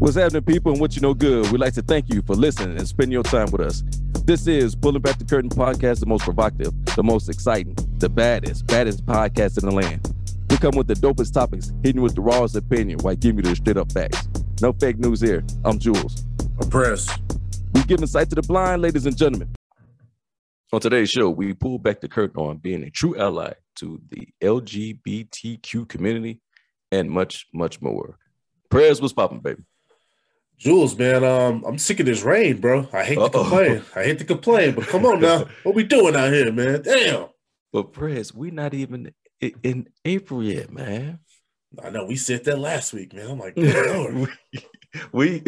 What's happening, people, and what you know good? We'd like to thank you for listening and spending your time with us. This is Pulling Back the Curtain podcast, the most provocative, the most exciting, the baddest, baddest podcast in the land. We come with the dopest topics, hitting with the rawest opinion while giving you the straight up facts. No fake news here. I'm Jules. I'm Press. We give insight to the blind, ladies and gentlemen. On today's show, we pull back the curtain on being a true ally to the LGBTQ community and much, much more. Prayers was popping, baby. Jules, man, um, I'm sick of this rain, bro. I hate Uh-oh. to complain. I hate to complain, but come on now. what we doing out here, man? Damn. But Prez, we not even in April yet, man. I know we said that last week, man. I'm like, we, we,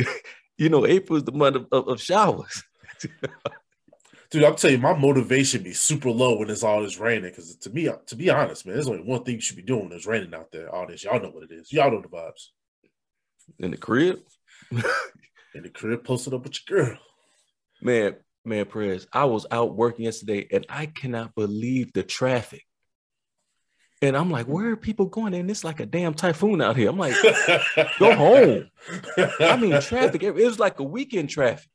you know, April is the month of, of, of showers. Dude, I'm telling you, my motivation be super low when it's all this raining. Because to me, to be honest, man, there's only one thing you should be doing when it's raining out there. All this, y'all know what it is. Y'all know the vibes. In the crib. in the crib, posted up with your girl. Man, man, Perez, I was out working yesterday and I cannot believe the traffic. And I'm like, where are people going? And it's like a damn typhoon out here. I'm like, go home. I mean, traffic, it was like a weekend traffic.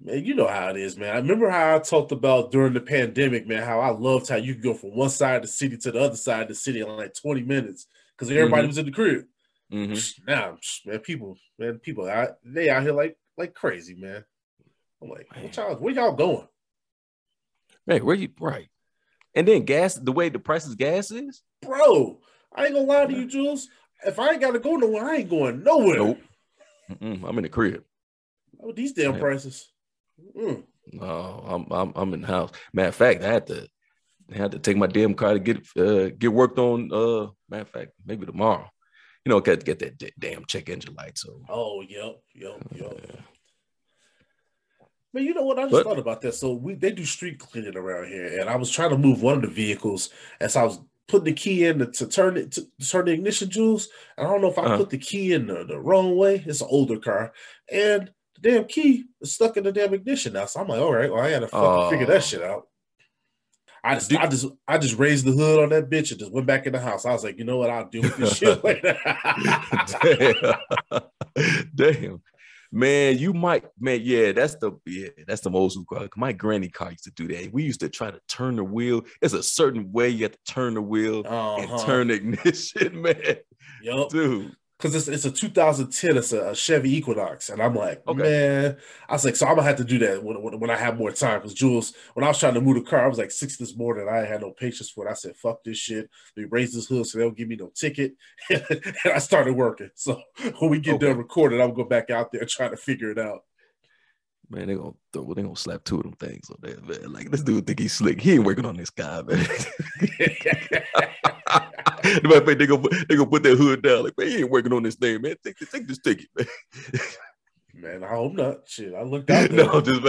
Man, you know how it is, man. I remember how I talked about during the pandemic, man, how I loved how you could go from one side of the city to the other side of the city in like 20 minutes because everybody mm-hmm. was in the crib. Mm-hmm. Now, man, people, man, people, out, they out here like like crazy, man. I'm like, man. what y'all, where y'all going? Man, where you right? And then gas, the way the price of gas is, bro. I ain't gonna lie to you, Jules. If I ain't gotta go nowhere, I ain't going nowhere. Nope. Mm-mm, I'm in the crib. Oh, these damn man. prices. Mm. No, I'm, I'm I'm in the house. Matter of fact, I had to I had to take my damn car to get uh, get worked on. Uh, matter of fact, maybe tomorrow you know, get get that damn check engine light. So oh yep, yep, yep. Yeah. Man, you know what? I just but, thought about that. So we they do street cleaning around here, and I was trying to move one of the vehicles as I was putting the key in to, to turn it to, to, turn the ignition Jules. And I don't know if I uh-huh. put the key in the, the wrong way. It's an older car, and the damn key is stuck in the damn ignition now. So I'm like, all right, well, I gotta fucking uh, figure that shit out. I just, I just, I just raised the hood on that bitch and just went back in the house. I was like, you know what? I'll deal with this shit later. Damn. Damn. Man, you might, man, yeah, that's the yeah, that's the most my granny car used to do that. We used to try to turn the wheel. There's a certain way you have to turn the wheel uh-huh. and turn ignition, man. Yep. Dude because it's, it's a 2010, it's a, a, Chevy Equinox, and I'm like, okay. man, I was like, so I'm gonna have to do that when, when, when I have more time. Because Jules, when I was trying to move the car, I was like six this morning, I had no patience for it. I said, fuck this shit. They raise this hood so they don't give me no ticket, and I started working. So when we get okay. done recording, I'll go back out there trying to figure it out. Man, they gonna throw, they gonna slap two of them things on there, man. Like this dude think he's slick. He ain't working on this guy, man. they gonna they gonna put that hood down. Like, man, he ain't working on this thing, man. Take, take this ticket, man. Man, I hope not. Shit, I looked out there. no, just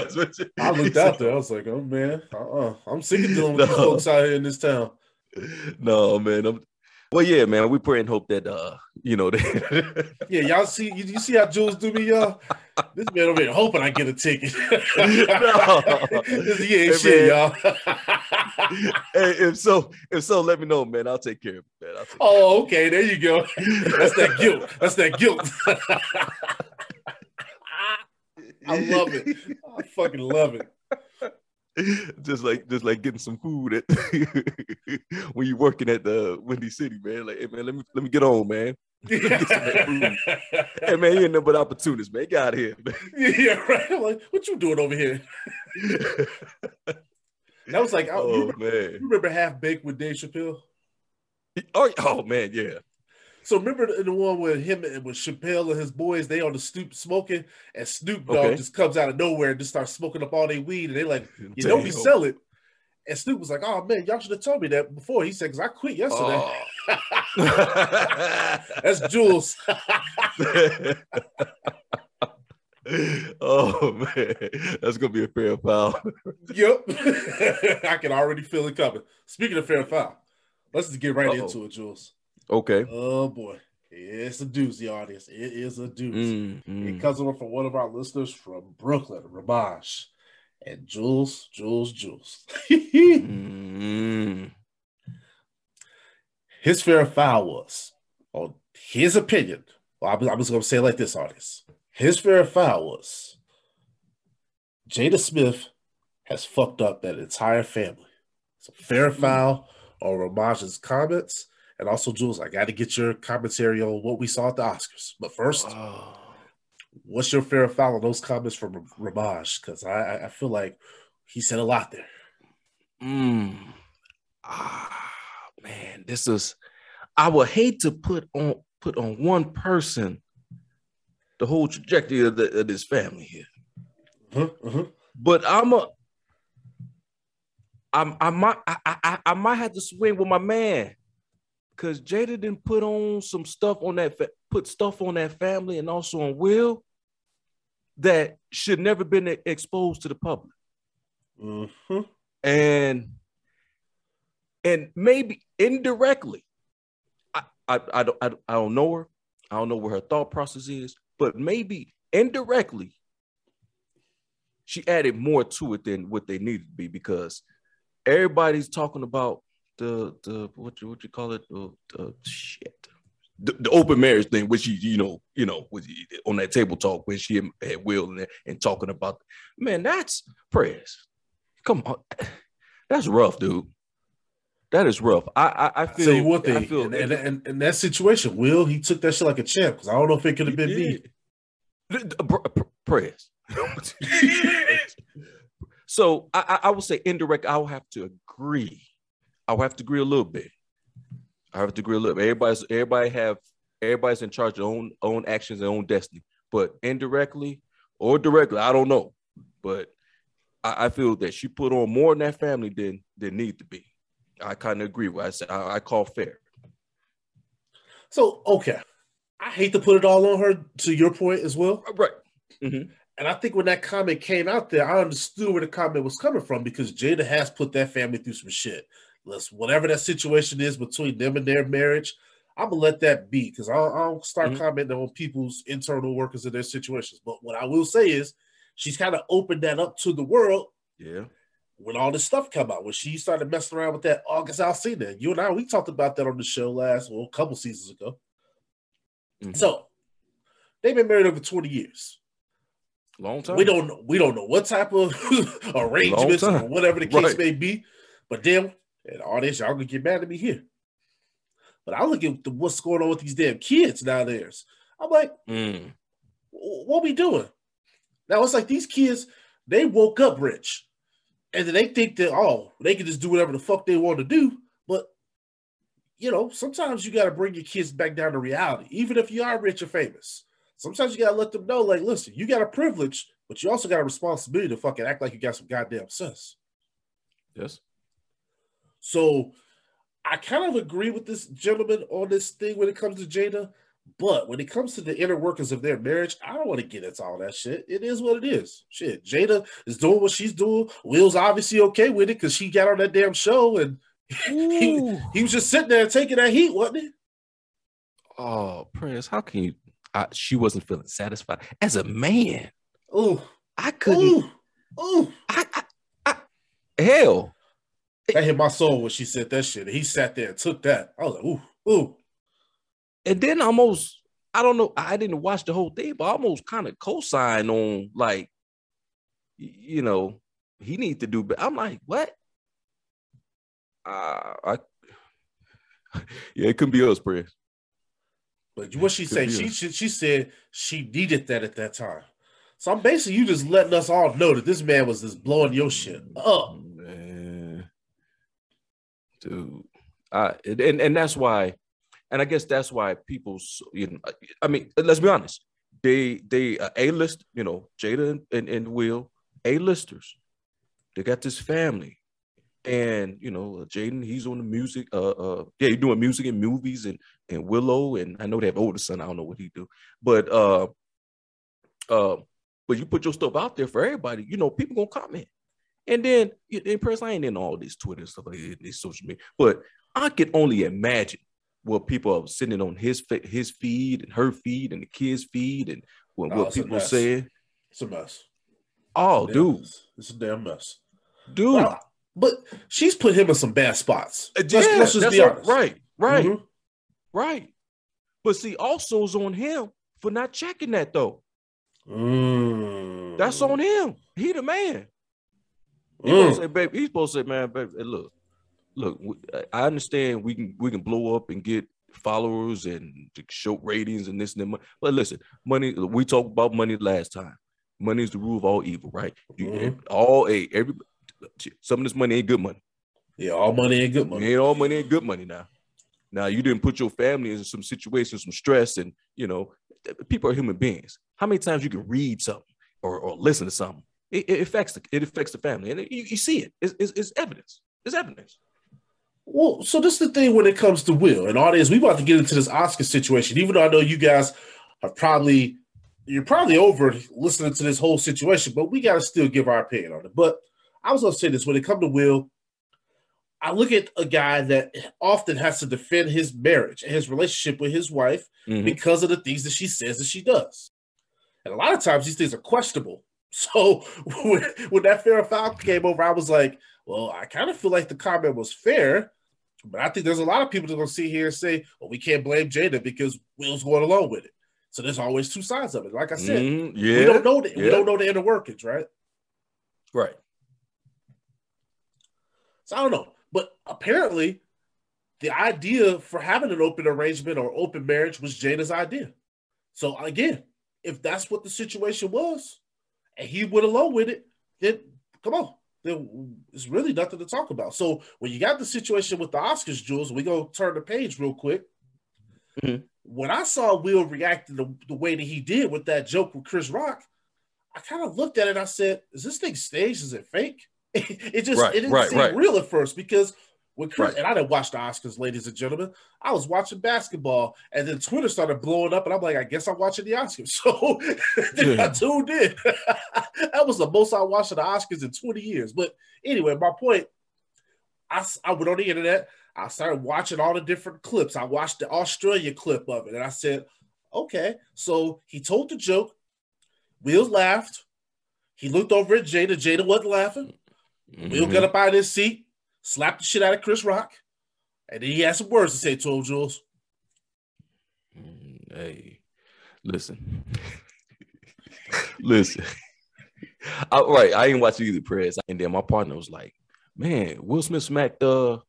I looked out there. I was like, oh man, uh-uh. I'm sick of dealing with no. these folks out here in this town. No, man, I'm well, yeah, man. We pray and hope that uh, you know, yeah, y'all see, you, you, see how Jules do me, y'all. This man over here hoping I get a ticket. no, this ain't hey, shit, y'all. hey, if so, if so, let me know, man. I'll take care of it, man. oh, okay, there you go. That's that guilt. That's that guilt. I love it. I fucking love it. just like just like getting some food at when you're working at the Windy City, man. Like, hey man, let me let me get on, man. hey man, you ain't nothing but opportunists, man. Get out of here, man. Yeah, right. like, what you doing over here? That was like, I- you, oh remember, man. you remember Half Baked with Dave Chappelle? Oh, oh man, yeah. So remember the, the one with him and with Chappelle and his boys, they on the stoop smoking, and Snoop Dogg Okay. just comes out of nowhere and just starts smoking up all their weed, and they like, you know, we Damn. sell it. And Snoop was like, "Oh man, y'all should have told me that before." He said, "Cause I quit yesterday." Oh. That's Jules. oh man, that's gonna be a fair foul. yep, I can already feel it coming. Speaking of fair foul, let's just get right Uh-oh. into it, Jules. Okay. Oh boy, it's a doozy, audience. It is a doozy. Mm, It mm. comes over from one of our listeners from Brooklyn, Ramaj. And Jules, Jules, Jules. Mm. his fair foul was, on his opinion, well, I'm, I'm just going to say it like this, audience. His fair foul was Jada Smith has fucked up that entire family. So fair foul on Ramaj's comments. And also, Jules, I got to get your commentary on what we saw at the Oscars. But first, Oh. what's your fair foul on those comments from Ramaj? Because I, I- feel like he said a lot there. Mm. Ah, man, this is. I would hate to put on put on one person the whole trajectory of, the, of this family here, uh-huh. but I'm a. I'm, I might I, I I might have to swing with my man, cause Jada didn't put on some stuff on that fa- put stuff on that family and also on Will that should never been exposed to the public. Mhm. and and maybe indirectly I, I i don't I, I don't know her i don't know where her thought process is but maybe indirectly she added more to it than what they needed to be because everybody's talking about the the what you what you call it? The, the shit. The, the open marriage thing which you you know you know was on that table talk when she had will and, and talking about man that's prayers come on. That's rough dude. That is rough. I i, I feel tell you one thing, i feel in, in, in- in that situation, Will he took that shit like a champ because I don't know if it could have been me. me prayers so I, I I would say indirect i will have to agree i will have to agree a little bit. I have to agree a little bit. Everybody's everybody have everybody's in charge of their own own actions and own destiny. But indirectly or directly i don't know. But I, I feel that she put on more in that family than than need to be. I kind of agree with i said. I, I call fair. So okay, I hate to put it all on her. To your point as well, uh, right. Mm-hmm. And I think when that comment came out there, I understood where the comment was coming from because Jada has put that family through some shit. Let's whatever that situation is between them and their marriage. I'm gonna let that be because I'll, I'll start Mhm. commenting on people's internal workers and their situations. But what I will say is, she's kind of opened that up to the world yeah when all this stuff come out, when she started messing around with that August Alsina, you and I, we talked about that on the show last, well, a couple seasons ago. Mhm. So they've been married over 20 years. long time We don't know, we don't know what type of arrangements or whatever the case Right. may be, but then and all this, y'all gonna get mad at me here. But I look at the, what's going on with these damn kids nowadays. I'm like, Mm. what we doing? Now it's like these kids, they woke up rich. And then they think that, oh, they can just do whatever the fuck they want to do. But you know, sometimes you gotta bring your kids back down to reality, even if you are rich or famous. Sometimes you gotta let them know, like, listen, you got a privilege, but you also got a responsibility to fucking act like you got some goddamn sense. yes So I kind of agree with this gentleman on this thing when it comes to Jada, but when it comes to the inner workings of their marriage, I don't want to get into all that shit. It is what it is. Shit, Jada is doing what she's doing. Will's obviously okay with it because she got on that damn show and he, he was just sitting there taking that heat, wasn't he? Oh, Prince, how can you? I, she wasn't feeling satisfied as a man. Oh, I couldn't. ooh, ooh. I, I, I, hell, That hit my soul when she said that shit. And he sat there and took that. I was like, ooh, ooh. and then almost. I don't know. I didn't watch the whole thing, but I almost kind of co-sign on like, you know, he need to do. But I'm like, what? Uh, I. Yeah, it couldn't be us, Prince. But what she say? She, she she said she needed that at that time. So I'm basically you just letting us all know that this man was just blowing your shit up. Dude. I and and that's why, and I guess that's why people, you know, I mean, let's be honest, they they uh, a list, you know, Jada and, and, Will a listers. They got this family, and you know, Jaden he's on the music. Uh, uh, yeah, he's doing music and movies and and Willow, and I know they have older son. I don't know what he do, but uh, uh, but you put your stuff out there for everybody. You know, people gonna comment. And then in person, I ain't in all this Twitter stuff like this social media, but I can only imagine what people are sitting on his his feed and her feed and the kids' feed and what, what people saying. It's a mess. Oh, it's dude, mess. it's a damn mess, dude. Well, but she's put him in some bad spots. Uh, let's, yeah, let's just be honest. Right, right, mm-hmm. right. But see, also is on him for not checking that though. Mm. That's on him. He the man. He's mm. supposed to say, baby. He's supposed to say, man, baby, look, look, I understand we can we can blow up and get followers and show ratings and this and that. But listen, money. We talked about money last time. Money is the rule of all evil, right? Mm-hmm. All a every some of this money ain't good money. Yeah, all money ain't good money. Ain't all money ain't good money now. Now you didn't put your family in some situations, some stress, and you know, people are human beings. How many times you can read something or, or listen to something? It, it affects the it affects the family, and it, you, you see it. It's, it's, it's evidence. It's evidence. Well, so this is the thing when it comes to Will and audience. We about to get into this Oscar situation, even though I know you guys are probably you're probably over listening to this whole situation, but we got to still give our opinion on it. But I was gonna say this when it comes to Will, I look at a guy that often has to defend his marriage and his relationship with his wife mm-hmm. because of the things that she says that she does. And a lot of times these things are questionable. So when, that fair foul came over, I was like, well, I kind of feel like the comment was fair but I think there's a lot of people that are gonna sit here and say, "Well, we can't blame Jada because Will's going along with it." So there's always two sides of it. Like I said, mm, yeah, we don't know the, yeah. we don't know the inner workings, right? Right. So I don't know, but apparently, the idea for having an open arrangement or open marriage was Jada's idea. So again, if that's what the situation was, and he went along with it, then come on, there's really nothing to talk about. So when you got the situation with the Oscars, Jules, we go turn the page real quick. Mm-hmm. When I saw Will react the, the way that he did with that joke with Chris Rock, I kind of looked at it and I said, "Is this thing staged? Is it fake?" it just right, it didn't right, seem right. real at first because with Chris, right. and I didn't watch the Oscars, ladies and gentlemen. I was watching basketball, and then Twitter started blowing up, and I'm like, I guess I'm watching the Oscars. So then I tuned in. that was the most I watched of the Oscars in 20 years. But anyway, my point, I, I went on the internet. I started watching all the different clips. I watched the Australia clip of it, and I said, okay. So he told the joke. Will laughed. He looked over at Jada. Jada wasn't laughing. Mm-hmm. Will got up out of his seat slapped the shit out of Chris Rock, and then he had some words to say to him, Jules. Mm, hey, listen, listen. All right, I ain't watching either press, and then my partner was like, "Man, Will Smith smacked uh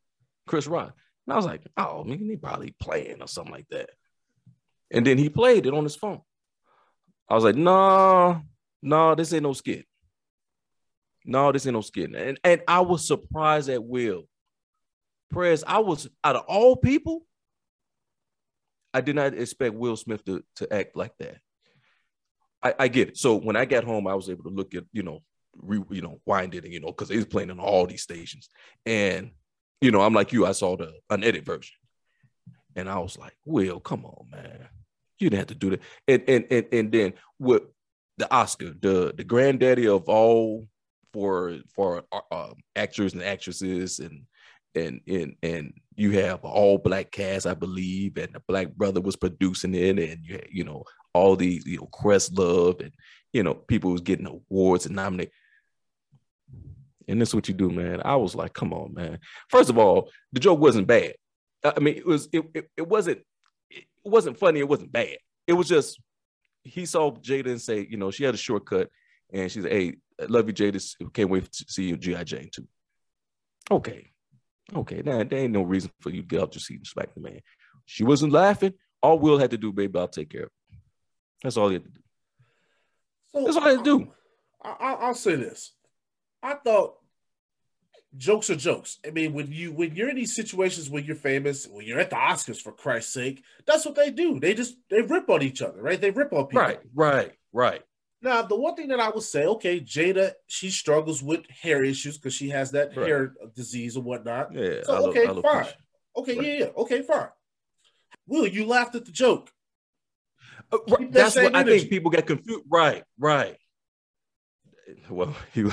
Chris Rock," and I was like, "Oh, man, he probably playing or something like that." And then he played it on his phone. I was like, "No, nah, no, nah, this ain't no skit." No, this ain't no skitting. And and I was surprised at Will. Prez, I was out of all people, I did not expect Will Smith to, to act like that. I, I get it. So when I got home, I was able to look at, you know, re, you know, wind it, you know, because he's playing on all these stations. And, you know, I'm like you, I saw the unedited version. And I was like, Will, come on, man. You didn't have to do that. And and and, and then with the Oscar, the the granddaddy of all for for uh, um, actors and actresses and and and and you have all black cast, I believe, and the black brother was producing it, and you you know all these you know Questlove and you know people was getting awards and nominated. And this is what you do, man. I was like, come on, man. First of all, the joke wasn't bad. I mean, it was it it, it wasn't it wasn't funny. It wasn't bad. It was just he saw Jada and say, you know, she had a shortcut, and she's like, hey, love you, Jada. Can't wait to see you, G.I. Jane 2. Okay. Okay. Now there ain't no reason for you to get out your seat and smack the man. She wasn't laughing. All Will had to do, baby, I'll take care of it. That's all he had to do. So, That's all he had to do. I, will say this. I thought jokes are jokes. I mean, when you when you're in these situations when you're famous, when you're at the Oscars for Christ's sake, that's what they do. They just they rip on each other, right? They rip on people. Right, right, right. Now, the one thing that I would say, okay, Jada, she struggles with hair issues because she has that Right. hair disease and whatnot. Yeah. So, okay, fine. Okay, Right. yeah, yeah, okay, fine. Will, you laughed at the joke. Uh, right, that That's what I think people get confused. Right, right. Well, he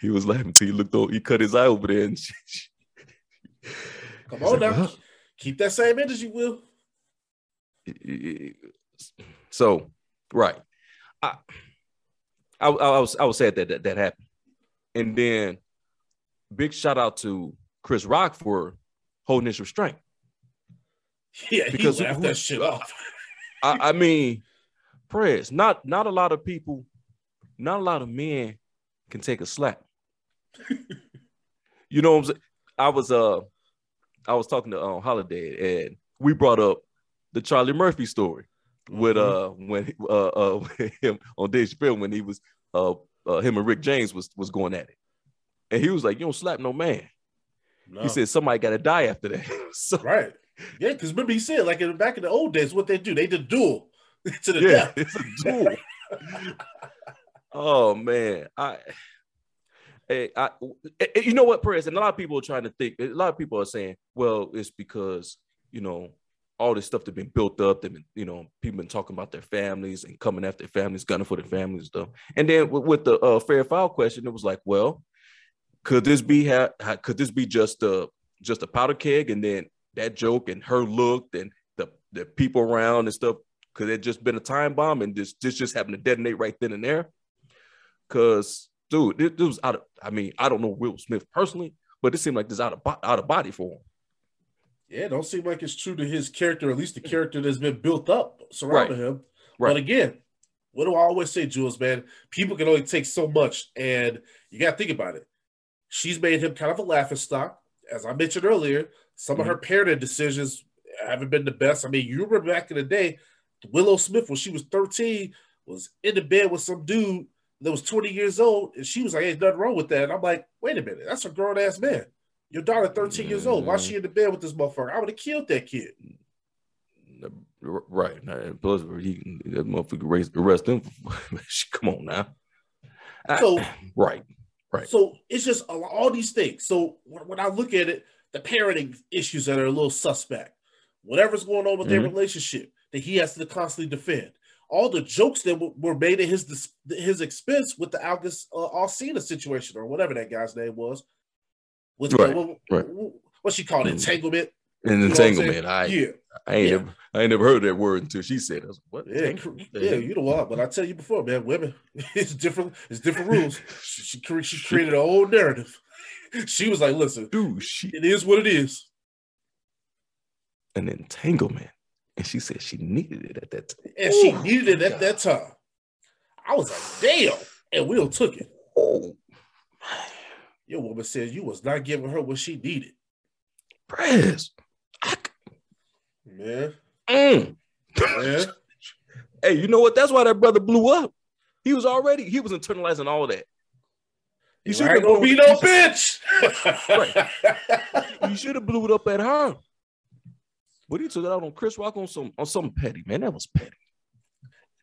he was laughing until he looked over. He cut his eye over there, and she, she- Come on like, now. "Huh?" Keep that same energy, Will. So, right. I, I, I was I was sad that, that that happened, and then big shout out to Chris Rock for holding his restraint. Yeah, he Because laughed who- that shit off. I, I mean, prayers. Not not a lot of people, not a lot of men can take a slap. you know what I'm saying? I was uh I was talking to um Holiday and we brought up the Charlie Murphy story with uh when uh uh with him on Dave Chappelle when he was uh, uh him and Rick James was was going at it. And he was like, You don't slap no man. No. He said somebody gotta die after that. so right. Yeah, because remember he said, like in back in the old days, what they do, they did duel to the yeah, death. it's a duel. oh man, I, hey, I, eh, eh, you know what, Perez, and a lot of people are trying to think. A lot of people are saying, well, it's because you know all this stuff that's been built up. That been, you know, people been talking about their families and coming after their families, gunning for their families and stuff. And then with, with the uh, fair file question, it was like, well, could this be ha- ha- could this be just a just a powder keg, and then that joke and her look and the the people around and stuff could it just been a time bomb and this this just happened to detonate right then and there? Cause dude, it, it was out of I mean, I don't know Will Smith personally, but it seemed like this out of bo- out of body for him. Yeah, it don't seem like it's true to his character, at least the character that's been built up surrounding him. Right. But again, what do I always say, Jules, man? People can only take so much, and you got to think about it. She's made him kind of a laughing stock. As I mentioned earlier, some of her mm-hmm. parenting decisions haven't been the best. I mean, you remember back in the day, Willow Smith, when she was 13, was in the bed with some dude that was 20 years old, and she was like, Ain't nothing wrong with that. And I'm like, Wait a minute, that's a grown ass man. Your daughter 13 years old. Why she in the bed with this motherfucker? I would have killed that kid. Right. And Plus, he that motherfucker raised arrest him. Come on now. I- So right. Right. So it's just all these things. So when when I look at it, the parenting issues that are a little suspect, whatever's going on with their Mhm. relationship that he has to constantly defend, all the jokes that w- were made at his his expense with the August uh, Alsina situation or whatever that guy's name was, with Right, what, right. what she called Mhm. entanglement. And You know I'm entanglement. I, yeah, I ain't yeah. never I ain't never heard that word until she said it. Like, what? yeah, yeah. You know what? But I tell you before, man, women, it's different. It's different rules. She, she, she created a whole narrative. She was like, "Listen, Dude, she it is what it is." an entanglement. And she said she needed it at that time. and she needed it at God. that time. I was like, damn. And Will took it. Oh, Your woman says you was not giving her what she needed. Press. Man, mm. man. Hey, you know what? That's why that brother blew up. He was already, he was internalizing all that. You should gonna be no bitch. You should have blew it up at her. But he took it out on Chris Rock on some on something petty, man. That was petty.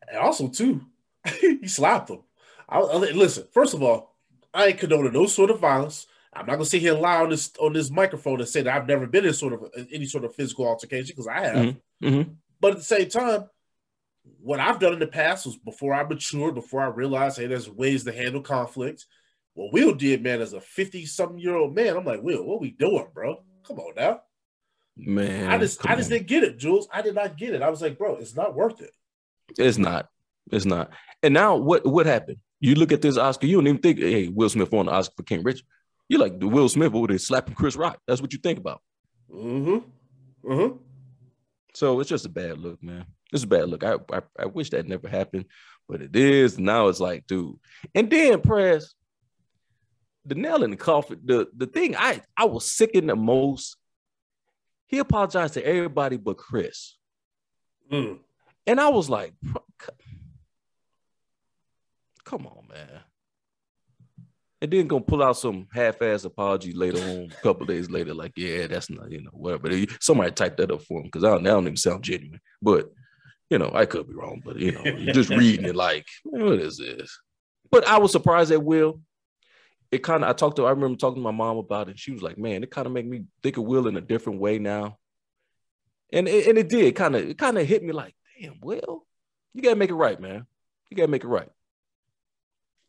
and also, too, he slapped him. I, I- listen, first of all, I ain't condoning no sort of violence. I'm not gonna sit here and lie on this on this microphone and say that I've never been in sort of any sort of physical altercation because I have. Mhm. Mm-hmm. But at the same time, what I've done in the past was before I matured, before I realized, hey, there's ways to handle conflict. What Will did, man, as a 50 something year old man, I'm like, Will, what we doing, bro? Come on now. Man, I just I just on. didn't get it, Jules. I did not get it. I was like, bro, it's not worth it. It's not. It's not. And now what what happened? You look at this Oscar, you don't even think, hey, Will Smith won the Oscar for King Richard. You're like Will Smith over there slapping Chris Rock. That's what you think about. Mm-hmm. Mm-hmm. So it's just a bad look, man. It's a bad look. I, I I wish that never happened, but it is. Now it's like, dude. And then press the nail in the coffin. The the thing I I was sickened the most. He apologized to everybody but Chris, Mm. and I was like, "Bro, c- come on, man. and then gonna pull out some half-ass apology later on, a couple days later, like, yeah, that's not, you know, whatever. Somebody typed that up for him because I don't, that don't even sound genuine. But you know, I could be wrong, but you know, just reading it like, what is this? But I was surprised at Will. It kind of I talked to I remember talking to my mom about it. and She was like, man, it kind of made me think of Will in a different way now. And it, and it did kind of it kind of hit me like, damn, Will, you gotta make it right, man. You gotta make it right.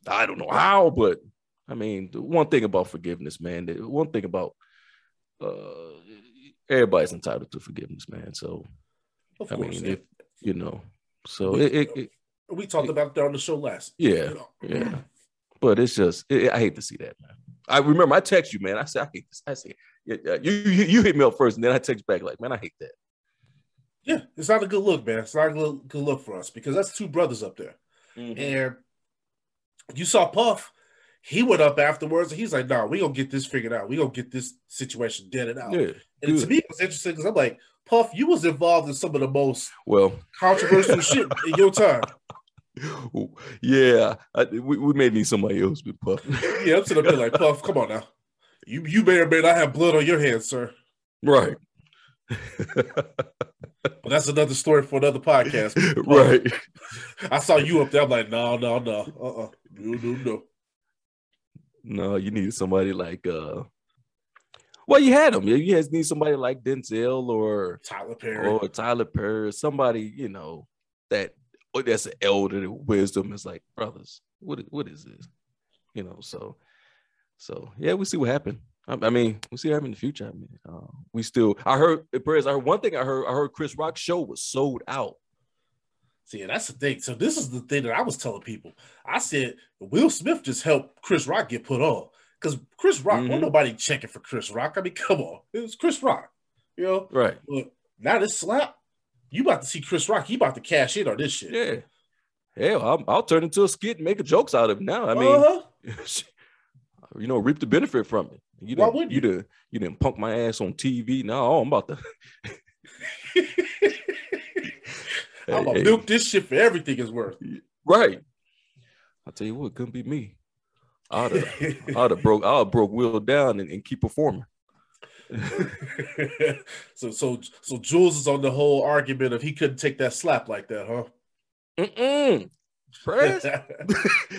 I don't know how, but I mean, one thing about forgiveness, man. One thing about uh, everybody's entitled to forgiveness, man. So, Of I course, mean, if you know, so We- it, it, it we talked about that on the show last. yeah, you know. yeah. But it's just, it, I hate to see that, man. I remember I text you, man. I said, I hate this. I said, you, you you hit me up first, and then I text back like, man, I hate that. Yeah, it's not a good look, man. It's not a good, good look for us because that's two brothers up there. And you saw Puff, he went up afterwards and he's like, nah, we gonna get this figured out. We gonna get this situation deaded out. Yeah, and to me, it was interesting because I'm like, Puff, you was involved in some of the most Well, controversial shit in your time. yeah, I, we, we may need somebody else with Puff. Yeah, I'm sitting up there like, Puff, come on now. You you may or may not have blood on your hands, sir. right, But that's another story for another podcast. right. I saw you up there. I'm like, no, no, no. Uh-uh. No, no, no. No, you need somebody like uh well, you had them. You just need somebody like Denzel or Tyler Perry. or Tyler Perry, somebody, you know, that or that's an elder wisdom is like, brothers, what what is this? You know, so so yeah, we see what happened. I, I mean, we'll see what happened in the future. I mean, uh, we still I heard prayers. I heard one thing I heard I heard Chris Rock's show was sold out. See, that's the thing. So this is the thing that I was telling people. I said Will Smith just helped Chris Rock get put on because Chris Rock, Mhm. wasn't nobody checking for Chris Rock. I mean, come on, it was Chris Rock. You know, Right. but now this slap, you about to see Chris Rock. He about to cash in on this shit. Yeah. Hell, I'll, I'll turn into a skit and make a jokes out of it now. I mean, Uh-huh. you know, reap the benefit from it. You Why didn't, wouldn't you didn't, you didn't punk my ass on TV. No, oh, I'm about to. I'm gonna Hey, milk this shit for everything it's worth. Right. I'll tell you what, it couldn't be me. I'd have, I'd have broke, I'd have broke Will down and, and keep performing. so, so, so Jules is on the whole argument of he couldn't take that slap like that, huh? Mm-mm. Prez,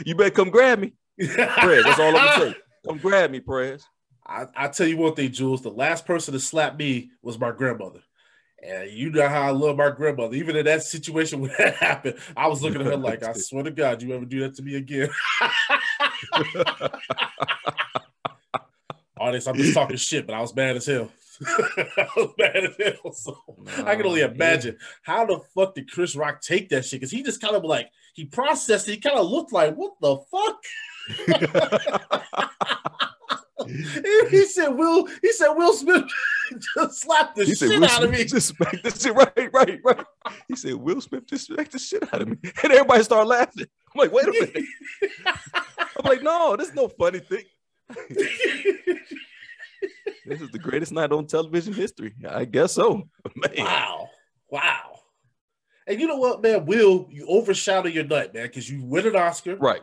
you better come grab me. Prez, that's all I'm gonna say. Come grab me, Prez. I, I tell you one thing, Jules. The last person to slap me was my grandmother. And you know how I love my grandmother. Even in that situation when that happened, I was looking at her like, I swear to God, you ever do that to me again? Honest, I'm just talking shit, but I was mad as hell. I was mad as hell. So I can only imagine how the fuck did Chris Rock take that shit? Because he just kind of like he processed it. He kind of looked like, what the fuck? He said Will he said Will Smith just slapped the He shit Will out of me. just smacked the shit. Right, right, right. He said, Will Smith just smacked the shit out of me. And everybody started laughing. I'm like, wait a minute. I'm like, no, this is no funny thing. This is the greatest night on television history. I guess so. Man. wow. Wow. And you know what, man? Will, you overshadow your night, man, because you win an Oscar. Right.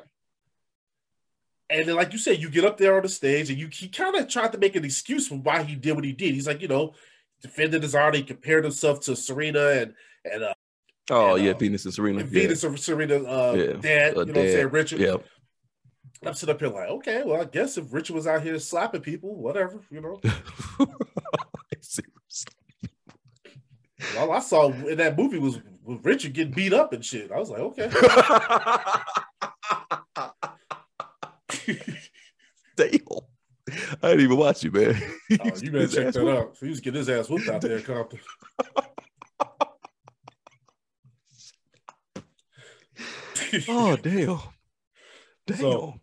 And then, like you said, you get up there on the stage and you he kind of tried to make an excuse for why he did what he did. He's like, you know, defended his art, he compared himself to Serena and and uh Oh, And, yeah, uh, Venus and Serena. and yeah. Venus or Serena uh Yeah. dad, Uh, you know what I'm saying, Richard. Yeah. And I'm sitting up here like, okay, well, I guess if Richard was out here slapping people, whatever, you know. All I saw in that movie was, was Richard getting beat up and shit. I was like, okay. Damn. I didn't even watch you, man. Oh, you get better check that whooped. out. He was getting his ass whooped out there, Compton. Oh, damn. Damn. So-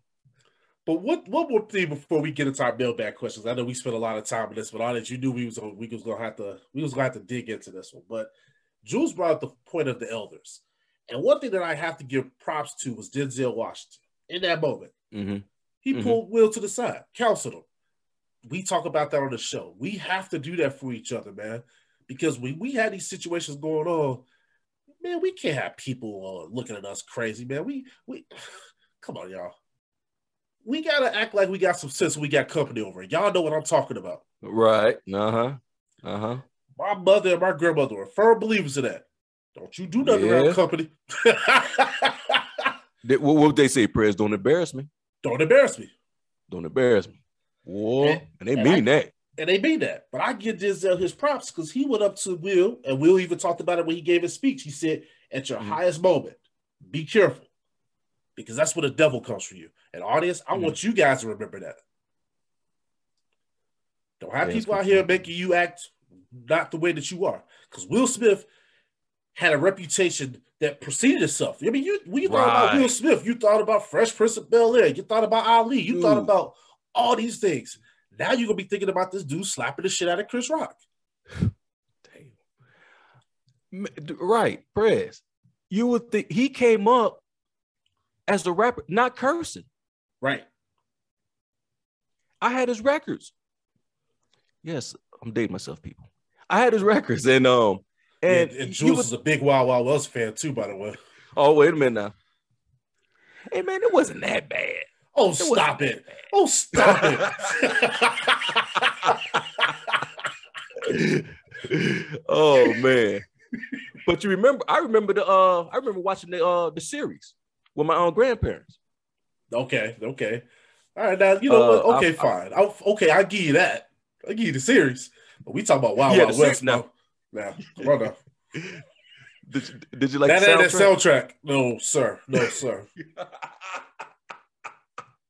But what one more thing before we get into our mailbag questions? I know we spent a lot of time on this, but on it, you knew we was we was gonna have to we was gonna have to dig into this one. But Jules brought up the point of the elders, and one thing that I have to give props to was Denzel Washington in that moment. Mhm. He Mhm. pulled Will to the side, counseled him. We talk about that on the show. We have to do that for each other, man, because when we had these situations going on, man, we can't have people uh, looking at us crazy, man. We we come on, y'all. we gotta act like we got some sense. We got company over. Y'all know what I'm talking about. Right. Uh huh. Uh huh. My mother and my grandmother were firm believers in that. Don't you do nothing Yeah. around company. They, what would they say? Prayers don't embarrass me. Don't embarrass me. Don't embarrass me. Whoa. And- And they and mean I- that. And they mean that. But I give Denzel his props because he went up to Will, and Will even talked about it when he gave his speech. He said, At your Mhm. highest moment, be careful. Because that's where the devil comes for you. And audience, I Mhm. want you guys to remember that. Don't have Yeah, people out here making you act not the way that you are. Because Will Smith had a reputation that preceded itself. I mean, you when you thought about Will Smith, you thought about Fresh Prince of Bel Air, you thought about Ali, you thought about all these things. Now you're gonna be thinking about this dude slapping the shit out of Chris Rock. Damn. Right, Prez. You would think he came up as a rapper, not cursing. Right. I had his records. Yes, I'm dating myself, people. I had his records, and um, and, And, and he Jules was- is a big Wild Wild West fan too, by the way. oh wait a minute now. Hey man, it wasn't that bad. Oh, wasn't stop it. Oh, stop it. oh man. But you remember, I remember the uh I remember watching the uh the series with my own grandparents. okay, okay. All right, now you know Uh, what? Okay, I- I- fine. I'll, okay, I'll give you that. I'll give you the series. But we talk about Wild Yeah, Wild West series now. Now. Now, come on now. Did you, did you like that ain't soundtrack? No, sir. No, sir.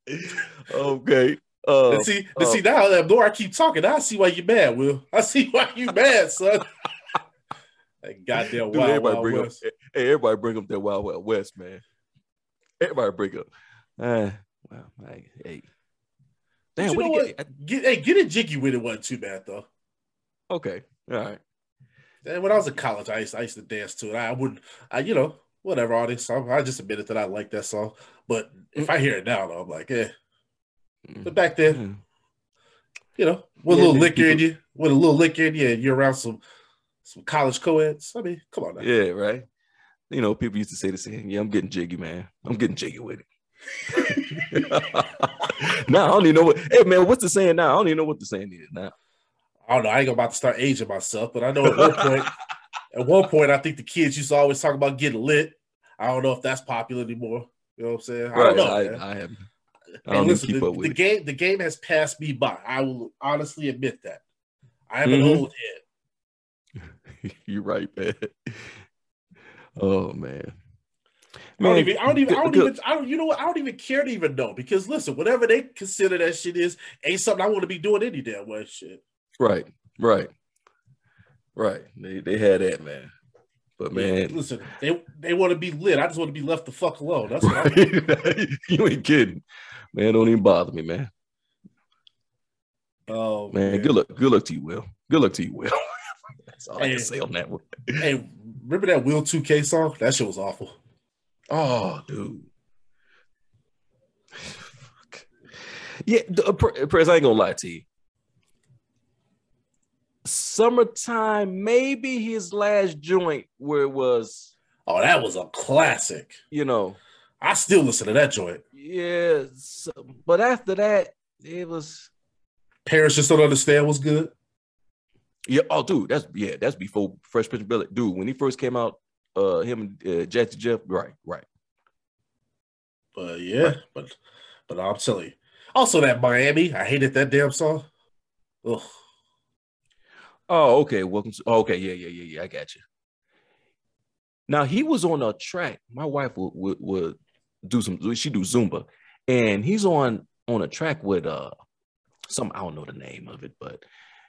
okay. Uh, and see, uh, see now that door I keep talking, I see why you mad, Will. I see why you mad, son. that goddamn dude, Wild everybody Wild bring up, West. hey, everybody bring up that Wild Wild West, man. Everybody bring up. Uh, well, I, hey, But damn, you what know what? get? Get, hey, getting jiggy with it wasn't too bad though. Okay, all right. When I was in college, I used, I used to dance to it. I wouldn't, I you know, whatever this song. I just admitted that I like that song. But if I hear it now, though, I'm like, eh. But back then, Mm. you know, with Yeah, a little liquor in you, with a little liquor in you, and you're around some some college co-eds. I mean, come on now. Yeah, right. You know, people used to say the same. Yeah, I'm getting jiggy, man. I'm getting jiggy with it. now I don't even know what. Hey, man, what's the saying now? I don't even know what the saying is now. I don't know. I ain't about to start aging myself, but I know at one point, at one point, I think the kids used to always talk about getting lit. I don't know if that's popular anymore. You know what I'm saying? I right. don't know. I. I have. I don't listen, keep the, up with the it. game. The game has passed me by. I will honestly admit that. I am an Mhm. old head. You're right, man. Oh man. I don't even. I don't even. I don't even. I don't. You know what? I don't even care to even know because listen, whatever they consider that shit is, ain't something I want to be doing any damn way. Shit. Right, right, right. They they had that man, but man, listen, they they want to be lit. I just want to be left the fuck alone. That's what I. you ain't kidding, man. Don't even bother me, man. Oh Man, good luck, good luck to you, Will. Good luck to you, Will. That's all I Hey. can say on that one. Hey, remember that Will 2K song? That shit was awful. Oh, dude. Yeah, the, uh, Pre- Prez, I ain't gonna lie to you. Summertime, maybe his last joint where it was, Oh, that was a classic. you know, I still listen to that joint. yeah. So, but after that, it was Parents just don't understand what's good. yeah. Oh, dude, that's yeah, that's before Fresh Prince of Bel-Air. Dude, when he first came out, uh, him and uh, Jazzy Jeff, right, right. But yeah, but but I'm telling you. Also, that Miami, I hated that damn song. Ugh. Oh, okay. Welcome to. Okay, yeah, yeah, yeah, yeah. I got you. Now he was on a track. My wife would would, would do some. She do Zumba, and he's on on a track with uh some. I don't know the name of it, but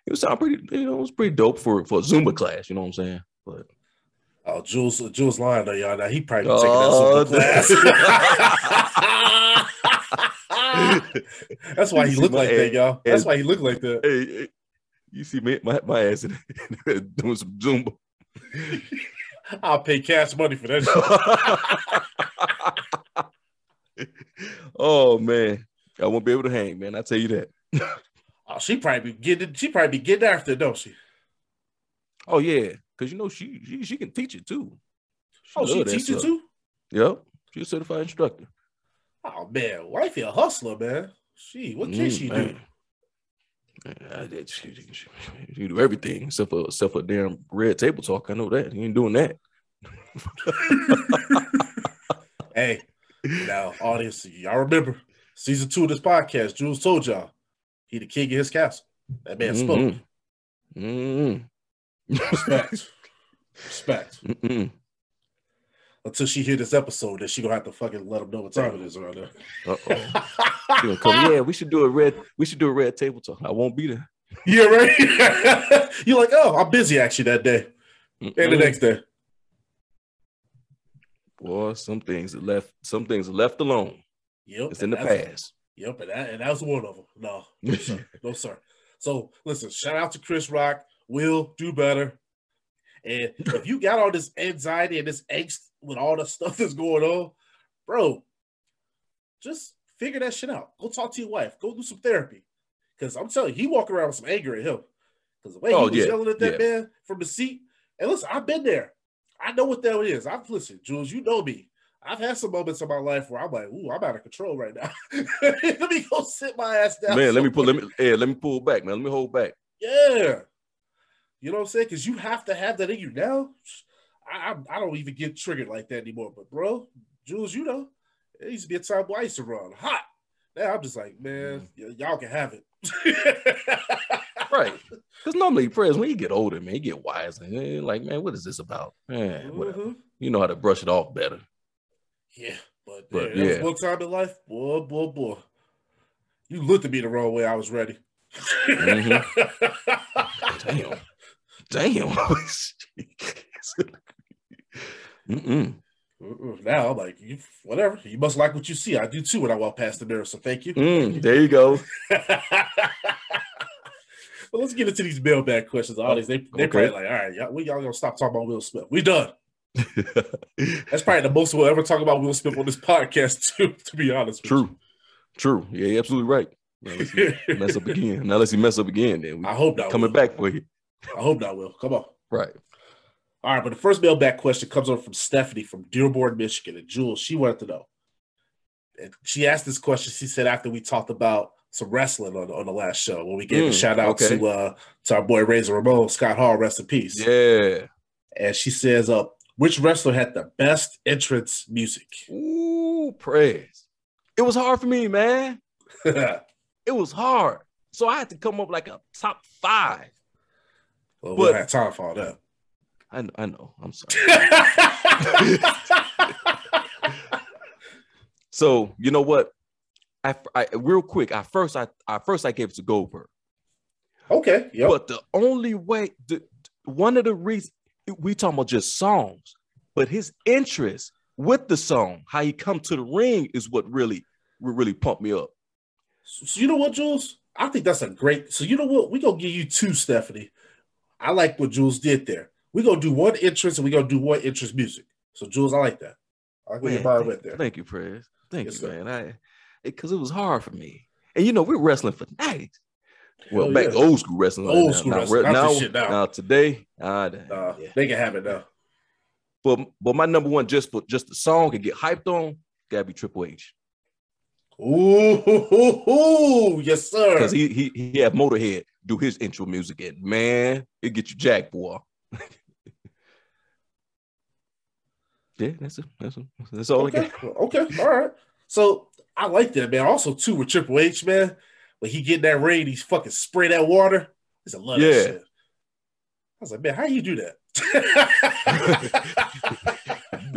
it was sound pretty. You know, it was pretty dope for for a Zumba class. You know what I'm saying? But Oh, Jules, Jules lying though, y'all. Now he probably Oh, taking that super class. That's why he looked like that, y'all. That's why he looked like that. You see me my my ass in, doing some Zumba. I'll pay cash money for that. oh man, I won't be able to hang, man. I tell you that. Oh, she probably be getting. She probably be getting after, it, don't she? Oh yeah, because you know she, she she can teach it too. Oh, she love that teaches stuff. too. Yep, she's a certified instructor. Oh man, wifey a hustler, man. She what can Mm, she do? man. Man, I did- she do everything except for except for damn red table talk. I know that. You ain't doing that. Hey, now audience, y'all remember season two of this podcast, Jules told y'all he the king of his castle. That man spoke. Mhm. Mm. Respect. Respect. Mm-mm. Until she hear this episode, then she gonna have to fucking let them know what time it is around there. Uh-oh. She gonna come, yeah, we should do a red. We should do a red table talk. I won't be there. yeah, right. You're like, oh, I'm busy actually that day and the next day. Boy, some things left. Some things left alone. Yep, It's in the past. Yep, and that and that was one of them. No, no sir, no sir. So listen, shout out to Chris Rock. Will do better. And if you got all this anxiety and this angst with all the stuff that's going on, bro, just figure that shit out. Go talk to your wife. Go do some therapy. Because I'm telling you, he walk around with some anger at him. Because the way Oh, he was yeah, yelling at that yeah. man from the seat. And listen, I've been there. I know what that is. I've listened, Jules. You know me. I've had some moments in my life where I'm like, "Ooh, I'm out of control right now." let me go sit my ass down. Man, let me pull. Let me. Yeah, let me pull back, man. Let me hold back. Yeah. You know what I'm saying? Because you have to have that in you now. I, I don't even get triggered like that anymore. But bro, Jules, you know, it used to be a time where I used to run hot. Now I'm just like, man, Mm. y- y'all can have it. Right. Because normally, Prez when you get older, man, you get wiser. And like, man, what is this about? Man, whatever. Mhm. You know how to brush it off better. Yeah, but, But, yeah, yeah. one time in life, boy, boy, boy, you looked at me the wrong way. I was ready. Mhm. Damn. Damn. Mm-mm. Now I'm like, you, whatever. You must like what you see. I do too when I walk past the mirror. So thank you. Mm, there you go. well, let's get into these mailbag questions. All these, they they Okay. probably like, all right, y'all, we y'all gonna stop talking about Will Smith. We done. That's probably the most we'll ever talk about Will Smith on this podcast, too. To be honest, True. True. Yeah, you're absolutely right. Now, unless you. you mess up again. Now, unless you mess up again, then I hope not. coming Will. back for you. I hope not. Will come on. Right. All right, but the first mailbag question comes on from Stephanie from Dearborn, Michigan. And Jules, she wanted to know. And she asked this question. She said after we talked about some wrestling on, on the last show, when we gave a Mm, shout out okay. to uh to our boy Razor Ramon, Scott Hall, rest in peace. Yeah. And she says, uh, which wrestler had the best entrance music? Ooh, praise. It was hard for me, man. It was hard. So I had to come up like a top five. we don't But- have time for all that. I, I know. I'm sorry. So you know what? I, I real quick. I first I, I first I gave it to Goldberg, okay, yep. but the only way the one of the reasons we talking about just songs, but his interest with the song, how he come to the ring, is what really really pumped me up. So you know what, Jules? I think that's a great. So you know what? We gonna give you two, Stephanie. I like what Jules did there. We gonna do one entrance and we're gonna do one entrance music. So Jules, I like that. I like where your Man, mind went there. thank you, Prez. Thank Yes, you, sir. man. I because it was hard for me, and you know we're wrestling for nights. Well, Hell back yeah. old school wrestling. Old now, school now, wrestling, now, now, shit now. today, uh, yeah. They can have it now. But but my number one just for just the song and get hyped on gotta be Triple H Ooh, hoo, hoo, hoo. yes, sir. because he he he had Motorhead do his intro music and man it get you jacked boy. yeah, that's it. That's it. That's all I okay, got. okay, all right. So I like that, man. Also, too, with Triple H, man, when he get in that rain, he's fucking spray that water. I a love Yeah. that shit. I was like, man, how you do that?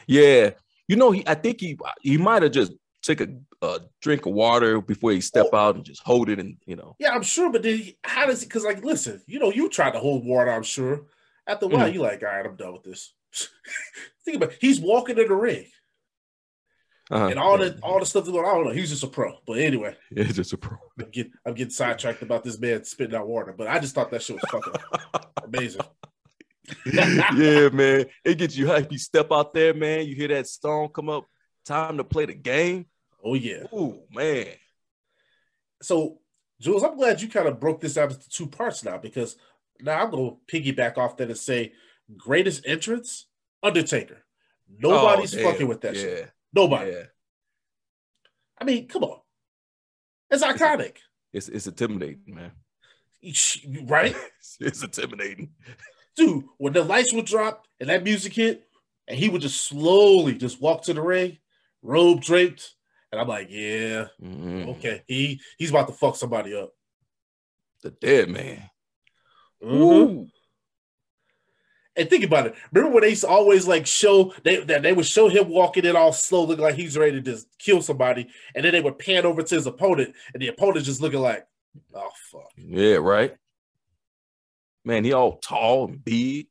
Yeah, you know he I think he he might have just take a, a drink of water before he step out and just hold it and you know yeah, I'm sure, but then he, how does he? Because, like, listen, you know, you tried to hold water, I'm sure. After a while, Mhm. you're like, all right, I'm done with this. Think about it. He's walking in the ring uh-huh. and all the all the stuff going on. I don't know. He's just a pro. But anyway, it's just a pro. I'm getting, I'm getting sidetracked about this man spitting out water. But I just thought that shit was fucking amazing. yeah, man. It gets you hype. You step out there, man. You hear that song come up. Time to play the game. Oh, yeah. Ooh, man. So, Jules, I'm glad you kind of broke this out into two parts now because now I'm going to piggyback off that and say greatest entrance, Undertaker. Nobody's Oh, fucking with that yeah, shit. Nobody. Yeah. I mean, come on. It's iconic. It's it's intimidating, man. Right? It's, it's intimidating. Dude, when the lights would drop and that music hit, and he would just slowly just walk to the ring, robe draped, and I'm like, yeah, Mhm. okay, he he's about to fuck somebody up. The dead man. Mhm. And think about it. Remember when they used to always like show they that they would show him walking in all slow, looking like he's ready to just kill somebody, and then they would pan over to his opponent, and the opponent just looking like, oh fuck. Yeah, right. Man, he all tall and big,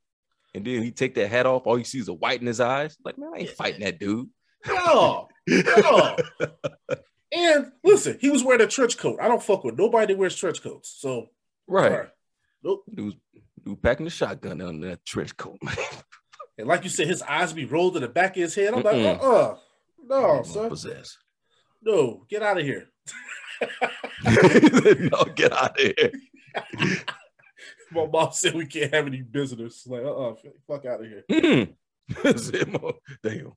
and then he take that hat off. All you see is a white in his eyes. Like, man, I ain't fighting that dude. No, no. and listen, he was wearing a trench coat. I don't fuck with nobody that wears trench coats. So Right. Nope. Dude, dude packing the shotgun under that trench coat, man. And like you said, his eyes be rolled in the back of his head. I'm Mm-mm. like, uh-uh. No, I'm son. Possessed. No, get out of here. no, get out of here. My mom said we can't have any visitors. Like, uh-uh, fuck out of here. Damn.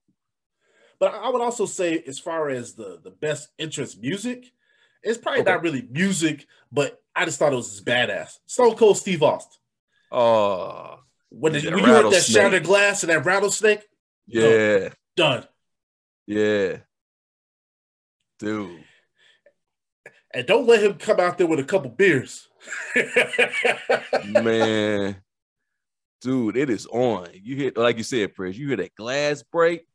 But I would also say, as far as the the best interest music, it's probably Okay. not really music, but I just thought it was badass. Stone Cold Steve Austin. Oh, When, when you heard that shattered glass and that rattlesnake, yeah, oh, done. yeah. Dude. And don't let him come out there with a couple beers. man. Dude, it is on. You hear, like you said, Prince, you hear that glass break.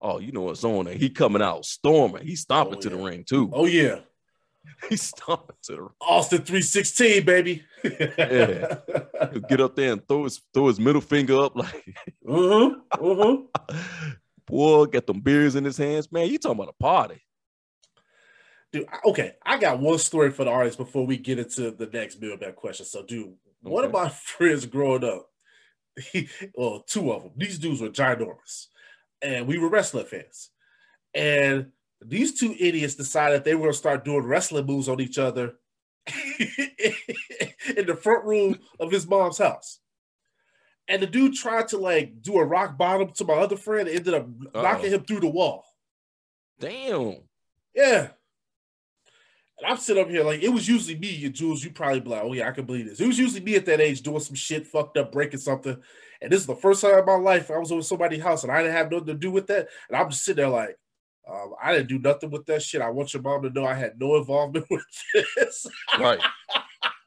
Oh, you know what's on there. He coming out storming. He's stomping Oh, to the ring too. oh yeah, He's stomping to the. Austin three sixteen, baby. Yeah. He'll get up there and throw his throw his middle finger up like Uh-huh. Uh-huh. boy, get them beers in his hands. Man, you talking about a party. Dude, okay, I got one story for the artist before we get into the next mailbag question. So, dude, one of my friends growing up, he, well, two of them, these dudes were ginormous, and we were wrestling fans. And these two idiots decided they were gonna start doing wrestling moves on each other in the front room of his mom's house. And the dude tried to like do a rock bottom to my other friend, and ended up knocking Uh-oh. him through the wall. Damn. Yeah. And I'm sitting up here like it was usually me you Jules. You probably be like, oh yeah, I can believe this. It was usually me at that age doing some shit, fucked up, breaking something. And this is the first time in my life I was over somebody's house and I didn't have nothing to do with that. And I'm just sitting there like, um, I didn't do nothing with that shit. I want your mom to know I had no involvement with this. Right.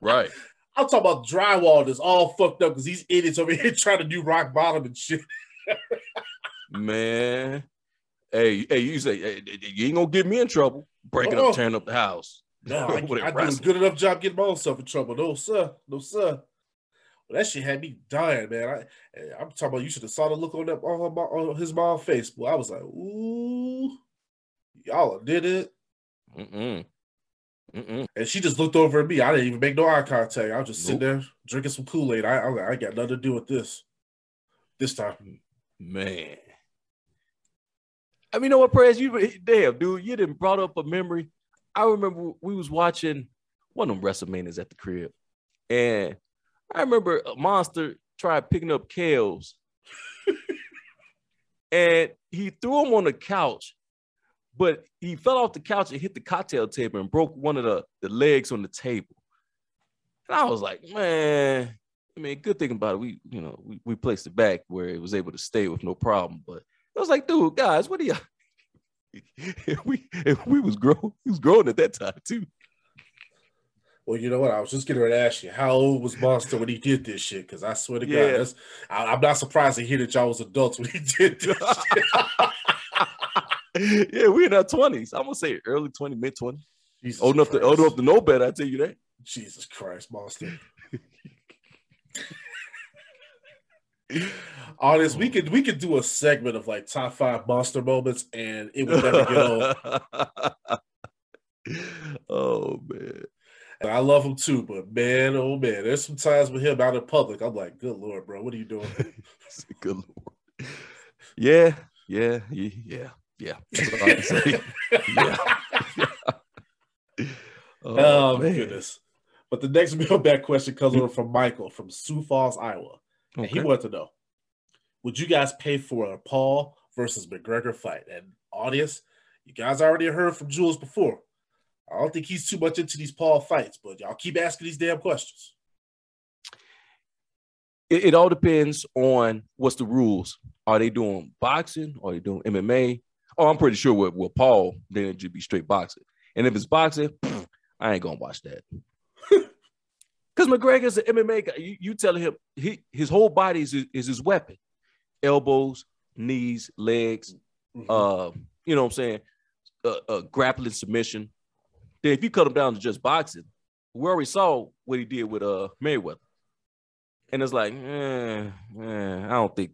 right. I'm talking about drywall that's all fucked up because these idiots over here trying to do rock bottom and shit. Man. Hey, hey, you say hey, you ain't gonna get me in trouble breaking Uh-oh. up, tearing up the house. No, I, I do a good enough job getting myself in trouble. No, sir. No, sir. Well, that shit had me dying, man. I, I'm talking about you should have saw the look on that on, her, on his mom's face. Boy, I was like, ooh, y'all did it. Mm-mm. Mm-mm. And she just looked over at me. I didn't even make no eye contact. I was just sitting there drinking some Kool Aid. I, I, I got nothing to do with this. This time, Man. I mean, you know what, Prez? You damn, dude, you didn't brought up a memory. I remember we was watching one of them WrestleManias at the crib, and I remember a monster tried picking up Kales, and he threw him on the couch, but he fell off the couch and hit the cocktail table and broke one of the, the legs on the table. And I was like, man, I mean, good thing about it, we, you know, we, we placed it back where it was able to stay with no problem. But I was like, dude, guys, what are you? we if we was grown, he was growing at that time too. well, you know what? I was just getting ready to ask you, how old was Monster when he did this shit? Because I swear to God, that's, I, I'm not surprised to hear that y'all was adults when he did this shit. yeah, we in our twenties. I'm gonna say early 20, mid 20. Jesus Old enough to old Christ. enough to know better, I tell you that. Jesus Christ, monster. Honest, we could we could do a segment of like top five monster moments, and it would never get old. oh man. And I love him too, but man, oh man, there's some times with him out in public. I'm like, good lord, bro, what are you doing? Good lord. Yeah, yeah, yeah, yeah, yeah. That's all I can say. yeah. Oh, oh man. goodness. But the next mailbag question comes over from Michael from Sioux Falls, Iowa. And he wanted to know Would you guys pay for a Paul versus McGregor fight? And audience, You guys already heard from Jules before. I don't think he's too much into these Paul fights, but y'all keep asking these damn questions. It, it all depends on what's the rules. Are they doing boxing? Are they doing MMA? Oh, I'm pretty sure with, with Paul, then it should be straight boxing. And if it's boxing, I ain't gonna watch that. Because McGregor's an MMA guy. You, you telling him he his whole body is, is his weapon. Elbows, knees, legs, Mhm. uh, you know what I'm saying? Uh, uh, grappling submission. Then if you cut him down to just boxing, we already saw what he did with uh Mayweather. And it's like, eh, eh, I don't think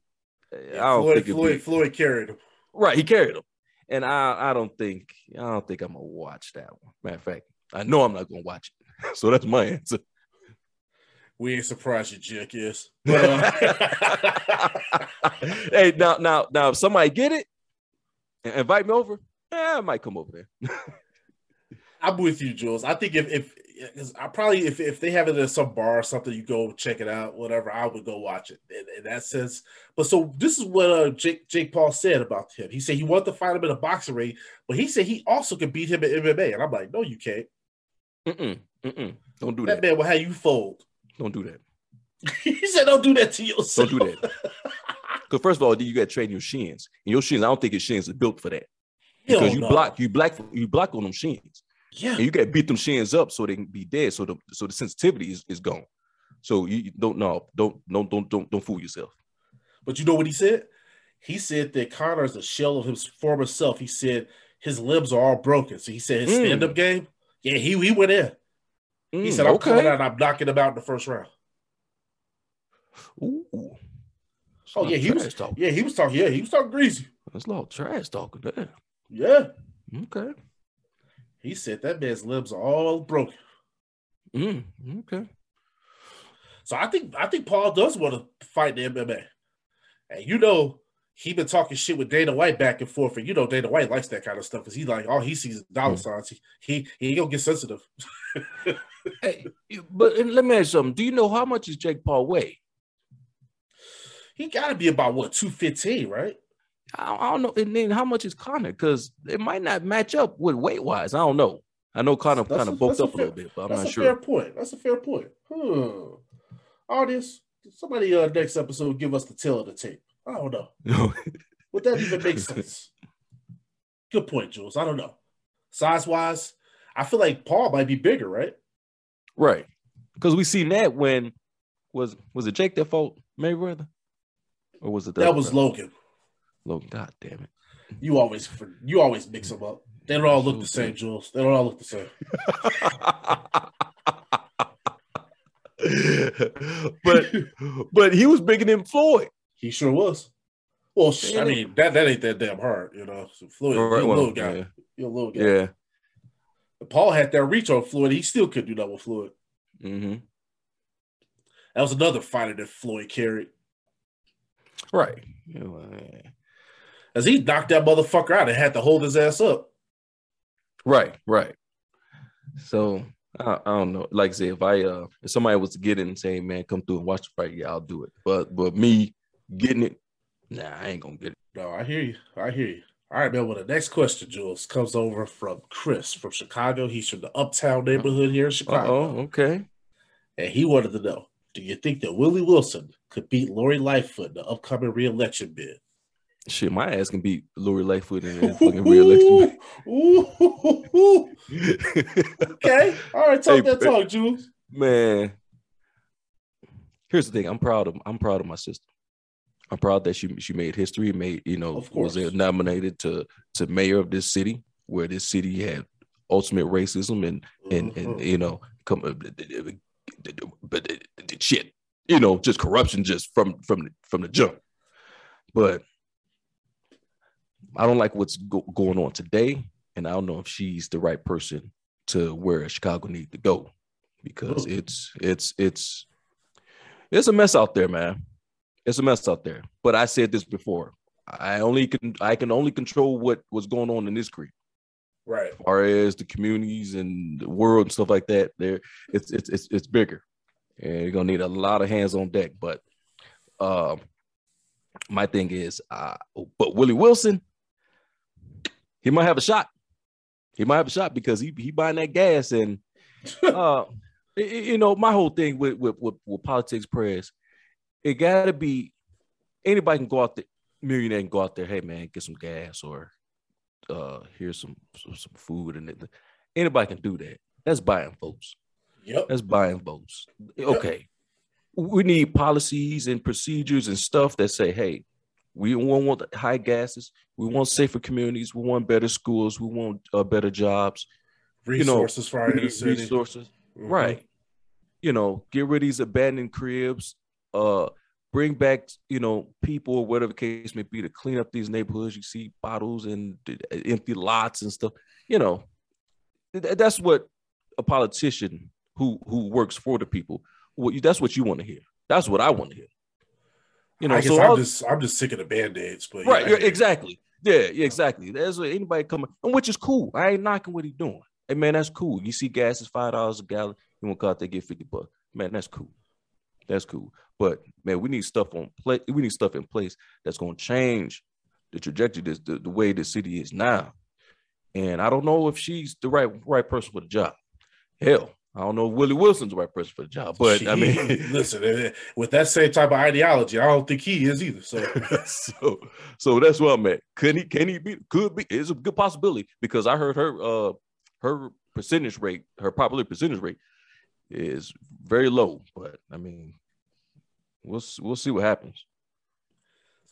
I don't Floyd, think Floyd, be- Floyd carried him. Right, he carried him, and I, I don't think, I don't think I'm gonna watch that one. Matter of fact, I know I'm not gonna watch it, so that's my answer. We ain't surprised you, jackass. But, uh, hey, now, now, now, if somebody get it, and invite me over, yeah, I might come over there. I'm with you, Jules. I think if if 'cause I probably if if they have it at some bar or something, you go check it out, whatever. I would go watch it in, in that sense. But so this is what uh, Jake Jake Paul said about him. He said he wanted to fight him in a boxing ring, but he said he also could beat him in MMA. And I'm like, no, you can't. Mm-mm, mm-mm. Don't do That that. man will have you fold. Don't do that. he said, don't do that to yourself. Don't do that. Because first of all, you got to train your shins, and your shins. I don't think your shins are built for that Hell because you no. block, you block, you block on them shins. Yeah. and you got to beat them shins up so they can be dead. So the so the sensitivity is, is gone. So you don't know, don't don't don't don't don't fool yourself. But you know what he said? He said that Conor is a shell of his former self. He said his limbs are all broken. So he said his Mm. stand-up game, yeah, he he went in. He Mm, said, I'm okay. coming out and I'm knocking him out in the first round. Ooh. Oh, yeah, he was- talking. Yeah, he was talking. Yeah, he was talking greasy. That's a lot of trash talking there. Yeah. Okay. He said that man's limbs are all broken. Mm, okay. So I think I think Paul does want to fight the MMA. And you know, he been talking shit with Dana White back and forth. And you know Dana White likes that kind of stuff because he like all he sees is dollar Mm. signs. He he he gonna get sensitive. Hey, but let me ask you something. Do you know how much is Jake Paul weigh? He gotta be about what, 215, right? I, I don't know. And then how much is Conor? Because it might not match up with weight wise. I don't know. I know Conor kind of bulked that's a up a little bit, but I'm That's not a sure. fair point. That's a fair point. Hmm. Audience, somebody uh next episode give us the tail of the tape. I don't know. Would that even make sense? Good point, Jules. I don't know. Size wise, I feel like Paul might be bigger, right? right. Because we seen that when was was it Jake that fought Mayweather? Or was it the That was brother? Logan. Logan. God damn it. You always you always mix them up. They don't all look the same, Jules. They don't all look the same. but but he was bigger than Floyd. He sure was. Well, I mean that that ain't that damn hard, you know. So Floyd, Right, you're a well, little guy. yeah. You're a little guy. Yeah. Paul had that reach on Floyd. He still could do that with Floyd. hmm That was another fighter that Floyd carried. Right. Yeah. As he knocked that motherfucker out and had to hold his ass up. Right, right. So I, I don't know. Like I said, if I uh if somebody was to get in and say, man, come through and watch the fight, yeah, I'll do it. But but me getting it, nah, I ain't gonna get it. No, I hear you. I hear you. All right, man. Well, the next question, Jules, comes over from Chris from Chicago. He's from the uptown neighborhood here in Chicago. Oh, okay. And he wanted to know Do you think that Willie Wilson could beat Lori Lightfoot in the upcoming reelection bid? Shit, my ass can beat Lori Lightfoot in a fucking reelection. Ooh, ooh, ooh. okay. All right. Talk Hey, that talk, Jules. man. Here's the thing. I'm proud of I'm proud of my sister. I'm proud that she she made history, made you know, Of was nominated to to mayor of this city, where this city had ultimate racism and and and Mhm. you know, come but shit, you know, just corruption just from from from the jump. But I don't like what's go- going on today, and I don't know if she's the right person to where Chicago needs to go because it's it's it's it's a mess out there, man. It's a mess out there. But I said this before. I only can I can only control what what's going on in this creek right. as far as the communities and the world and stuff like that, there it's it's it's, it's bigger, and you're gonna need a lot of hands on deck. But um, my thing is, uh, but Willie Wilson, he might have a shot. He might have a shot because he he buying that gas and uh you know my whole thing with with with, with politics Prez, it gotta be anybody can go out there, millionaire can go out there, hey man, get some gas or uh here's some some, some food and it, anybody can do that. That's buying votes. Yep. That's buying votes. Okay. We need policies and procedures and stuff that say, hey, we won't want high gases. We want safer communities. We want better schools. We want uh, better jobs. Resources you know, for our city. resources. Mhm. Right. You know, get rid of these abandoned cribs. Uh, bring back, you know, people or whatever the case may be to clean up these neighborhoods. You see bottles and empty lots and stuff. You know, that's what a politician who who works for the people. That's what you want to hear. That's what I want to hear. You know, I guess so I'm all- just I'm just sick of the band-aids, but right, yeah, exactly. Yeah, yeah, exactly. There's anybody coming, and which is cool. I ain't knocking what he doing. Hey man, that's cool. You see gas is five dollars a gallon. You want to go out there get 50 bucks. Man, that's cool. That's cool. But man, we need stuff on play. We need stuff in place that's gonna change the trajectory, this the, the way the city is now. And I don't know if she's the right right person for the job. Hell, I don't know if Willie Wilson's the right person for the job. But I mean, listen, eh, with that same type of ideology, I don't think he is either. So so so that's what I'm at. Can he can he be could be it's a good possibility because I heard her uh her percentage rate, her popular percentage rate is very low. But I mean, we'll we'll see what happens.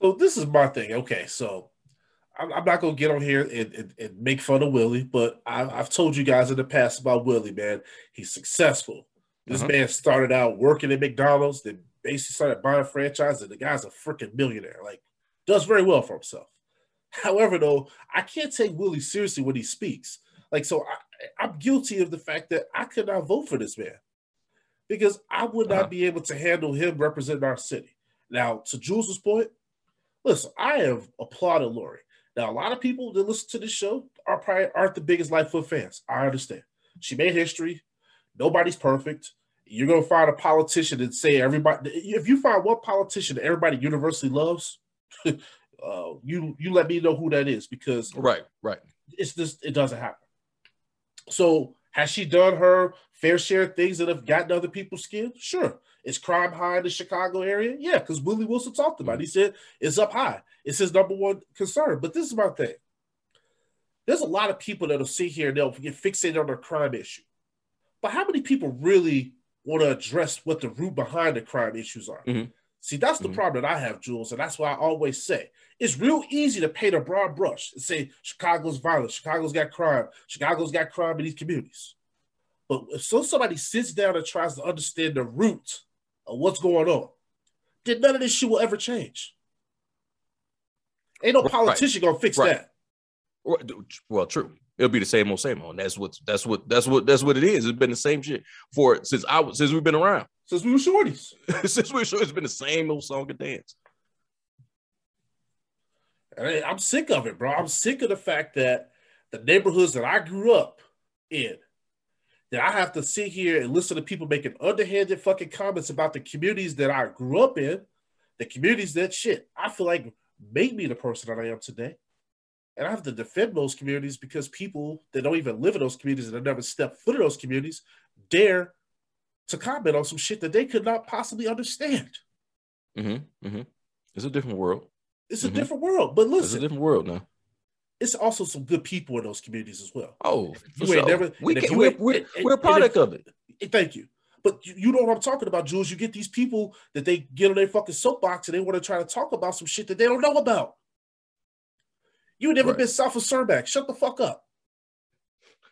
So this is my thing. Okay, so I'm, not gonna get on here and, and, and make fun of Willie, but I, I've told you guys in the past about Willie, man. He's successful. This Uh-huh. man started out working at McDonald's, then basically started buying franchises. The guy's a freaking millionaire. Like, does very well for himself. However, though, I can't take Willie seriously when he speaks. Like, so I, I'm guilty of the fact that I could not vote for this man because I would not Uh-huh. be able to handle him representing our city. Now, to Jules's point, listen, I have applauded Lori. Now, a lot of people that listen to this show are probably aren't the biggest Lightfoot fans. I understand. She made history. Nobody's perfect. You're gonna find a politician and say everybody. If you find one politician that everybody universally loves, uh, you you let me know who that is because Right, right. it's just it doesn't happen. So has she done her fair share of things that have gotten other people's skin? Sure. Is crime high in the Chicago area? Yeah, because Willie Wilson talked about it. He said it's up high. It's his number one concern. But this is my thing. There's a lot of people that'll sit here and they'll get fixated on their crime issue. But how many people really want to address what the root behind the crime issues are? Mhm. See, that's the Mhm. problem that I have, Jules, and that's why I always say it's real easy to paint a broad brush and say Chicago's violent, Chicago's got crime, Chicago's got crime in these communities. But if so somebody sits down and tries to understand the root what's going on, then none of this shit will ever change. Ain't no Right. politician gonna fix Right. that. Well, true. It'll be the same old same old. That's what that's what that's what that's what it is. It's been the same shit for since I was since we've been around. Since we were shorties. since we it's been the same old song and dance. And I'm sick of it, bro. I'm sick of the fact that the neighborhoods that I grew up in, that I have to sit here and listen to people making underhanded fucking comments about the communities that I grew up in, the communities that shit, I feel like made me the person that I am today. And I have to defend those communities because people that don't even live in those communities and have never stepped foot in those communities dare to comment on some shit that they could not possibly understand. Mm-hmm. Mm-hmm. It's a different world. It's a Mhm. different world. But listen, It's a different world now. It's also some good people in those communities as well. Oh, You ain't never- We can, we're, we're, we're a product if- of it. Eh, Thank you. But you, you know what I'm talking about, Jules. You get these people that they get on their fucking soapbox and they want to try to talk about some shit that they don't know about. You never Right. been south of Cermak. Shut the fuck up.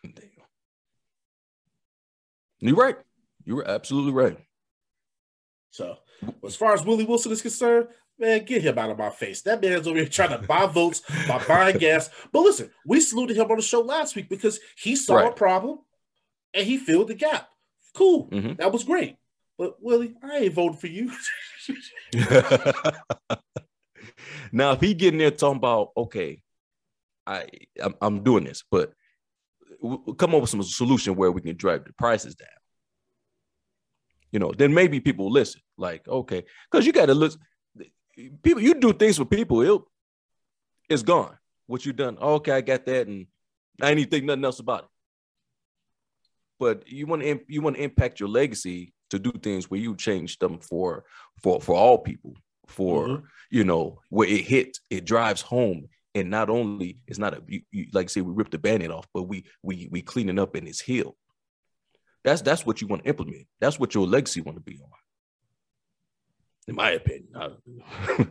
Damn. You're right. You were absolutely right. So, as far as Willie Wilson is concerned, man, get him out of my face. That man's over here trying to buy votes by buying gas. But listen, we saluted him on the show last week because he saw a problem and he filled the gap. Cool. Mhm. That was great. But Willie, I ain't voting for you. now, if he getting there talking about, okay, I I'm, I'm doing this, but w- w- come up with some solution where we can drive the prices down. You know, then maybe people will listen. Like, okay, because you got to look. People, you do things for people, it'll, it's gone. what you done. Oh, okay, I got that, and I ain't even think nothing else about it. But you want to you want to impact your legacy to do things where you change them for for for all people, for Mhm. you know where it hit, it drives home, and not only it's not a you, you, like I say we rip the band-aid off, but we we we clean it up and it's healed. That's that's what you want to implement. That's what your legacy want to be on. In my opinion. I-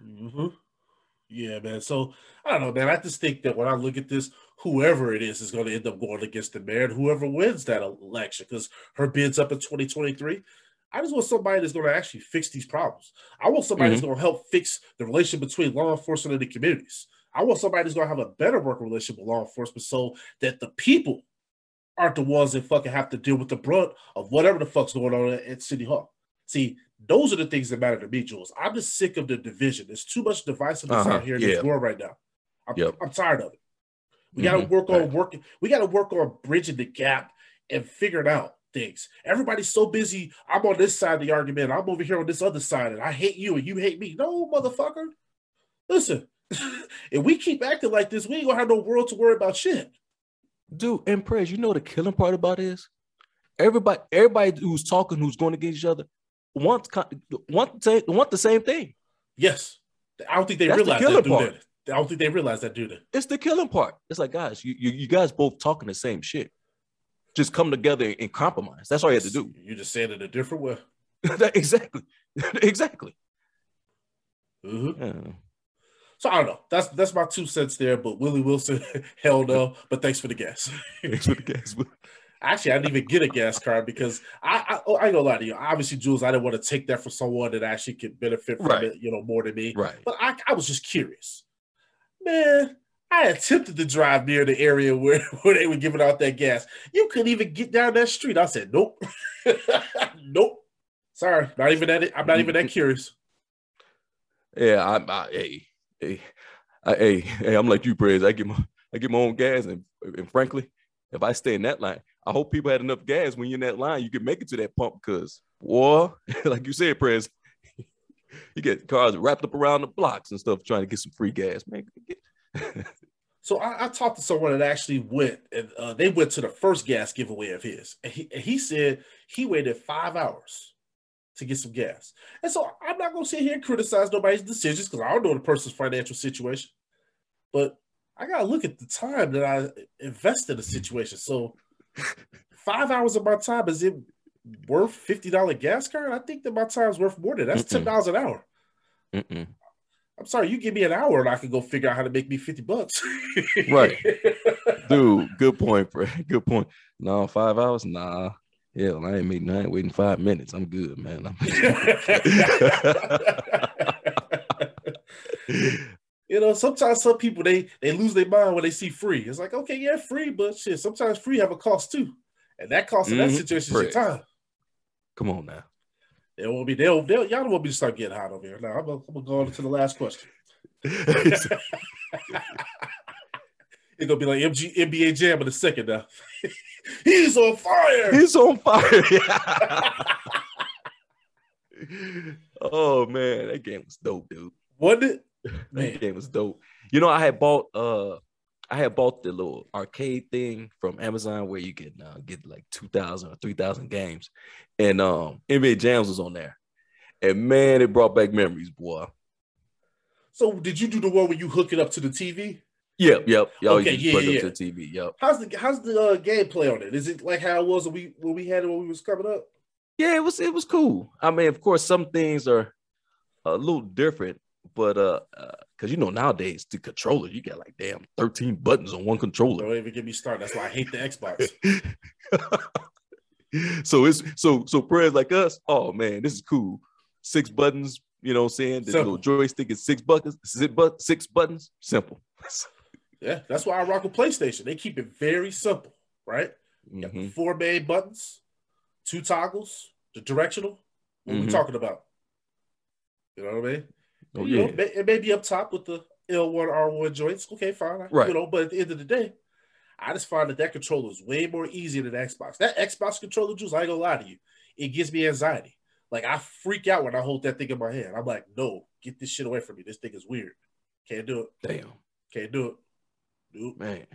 hmm Yeah, man. So I don't know, man. I just think that when I look at this, whoever it is is going to end up going against the mayor, and whoever wins that election, because her bid's up in 2023. I just want somebody that's going to actually fix these problems. I want somebody that's going to help fix the relation between law enforcement and the communities. I want somebody that's going to have a better working relationship with law enforcement so that the people aren't the ones that fucking have to deal with the brunt of whatever the fuck's going on at City Hall. See, those are the things that matter to me, Jules. I'm just sick of the division. There's too much divisiveness Uh-huh, out here in yeah. this world right now. I'm, Yep. I'm tired of it. We got to work on right. working. We got to work on bridging the gap and figuring out things. Everybody's so busy. I'm on this side of the argument. I'm over here on this other side, and I hate you and you hate me. No, motherfucker. Listen, if we keep acting like this, we ain't gonna have no world to worry about shit. Dude, and Prez, you know the killing part about is everybody, everybody who's talking, who's going against each other, wants co- want the, want the same thing. Yes, I don't think they That's realize killer that, part. I don't think they realize that, do they? It's the killing part. It's like, guys, you, you you guys both talking the same shit. Just come together and compromise. That's all you have to do. You just said it a different way. exactly. exactly. Mhm. Yeah. So I don't know. That's that's my two cents there. But Willie Wilson, hell no. But thanks for the gas. Thanks for the gas. Actually, I didn't even get a gas card because I I, oh, I ain't gonna lie to you. Obviously, Jules, I didn't want to take that from someone that actually could benefit from Right. it, you know, more than me. Right. But I, I was just curious. Man, I attempted to drive near the area where, where they were giving out that gas. You couldn't even get down that street. I said, nope. nope. Sorry, not even that. I'm not even that curious. Yeah, I, I hey, hey, I, hey, hey, I'm like you, Prez. I get my I get my own gas, and, and frankly, if I stay in that line, I hope people had enough gas when you're in that line. You can make it to that pump, cause boy, like you said, Prez, you get cars wrapped up around the blocks and stuff trying to get some free gas, man. So I, I talked to someone that actually went, and uh, they went to the first gas giveaway of his, and he, and he said he waited five hours to get some gas. And so I'm not to sit here and criticize nobody's decisions because I don't know the person's financial situation, but I got to look at the time that I invested in the situation. So five hours of my time is it worth fifty dollar gas card? I think that my time's worth more than that. that's ten dollars an hour. Mm-mm. I'm sorry, you give me an hour and I can go figure out how to make me 50 bucks. Right. Dude, good point, Prez. Good point. No, five hours, nah. Hell, I ain't meeting. I ain't waiting five minutes. I'm good, man. I'm- you know, sometimes some people they they lose their mind when they see free. It's like, okay, yeah, free, but shit, sometimes free have a cost too. And that cost in that Mhm. situation is your time. Come on now. They won't be they'll, they'll y'all don't want me to start getting hot over here. Now I'm gonna, I'm gonna go on to the last question. It's gonna be like MG, NBA Jam in a second now. He's on fire. He's on fire. oh man, that game was dope, dude. Wasn't it? That game was dope. You know, I had bought uh I had bought the little arcade thing from Amazon where you can uh, get like 2,000 or 3,000 games. And um NBA Jams was on there. And man, it brought back memories, boy. So did you do the one where you hook it up to the TV? Yep, yep. Y'all Okay, yeah, yeah. up to the TV. Yep. How's the how's the uh, gameplay on it? Is it like how it was when we when we had it when we was coming up? Yeah, it was it was cool. I mean, of course, some things are a little different, but uh, uh because you know nowadays the controller you got like damn 13 buttons on one controller. Don't even get me started. That's why I hate the Xbox. so it's so so prayers like us. Oh man, this is cool. Six buttons. You know what I'm saying? The Simple. little joystick is six buttons. Six, but six buttons. Simple. yeah, that's why I rock with PlayStation. They keep it very simple, right? Mhm. Four main buttons, two toggles, the directional. What we Mhm. talking about? You know what I mean? Oh You know, yeah. it may- it may be up top with the L1, R1 joints. Okay, fine. Right. You know, but at the end of the day, I just find that that controller is way more easier than Xbox. That Xbox controller, Jules, I ain't gonna lie to you, it gives me anxiety. Like I freak out when I hold that thing in my hand. I'm like, no, get this shit away from me. This thing is weird. Can't do it. Damn. Can't do it. Nope. Man.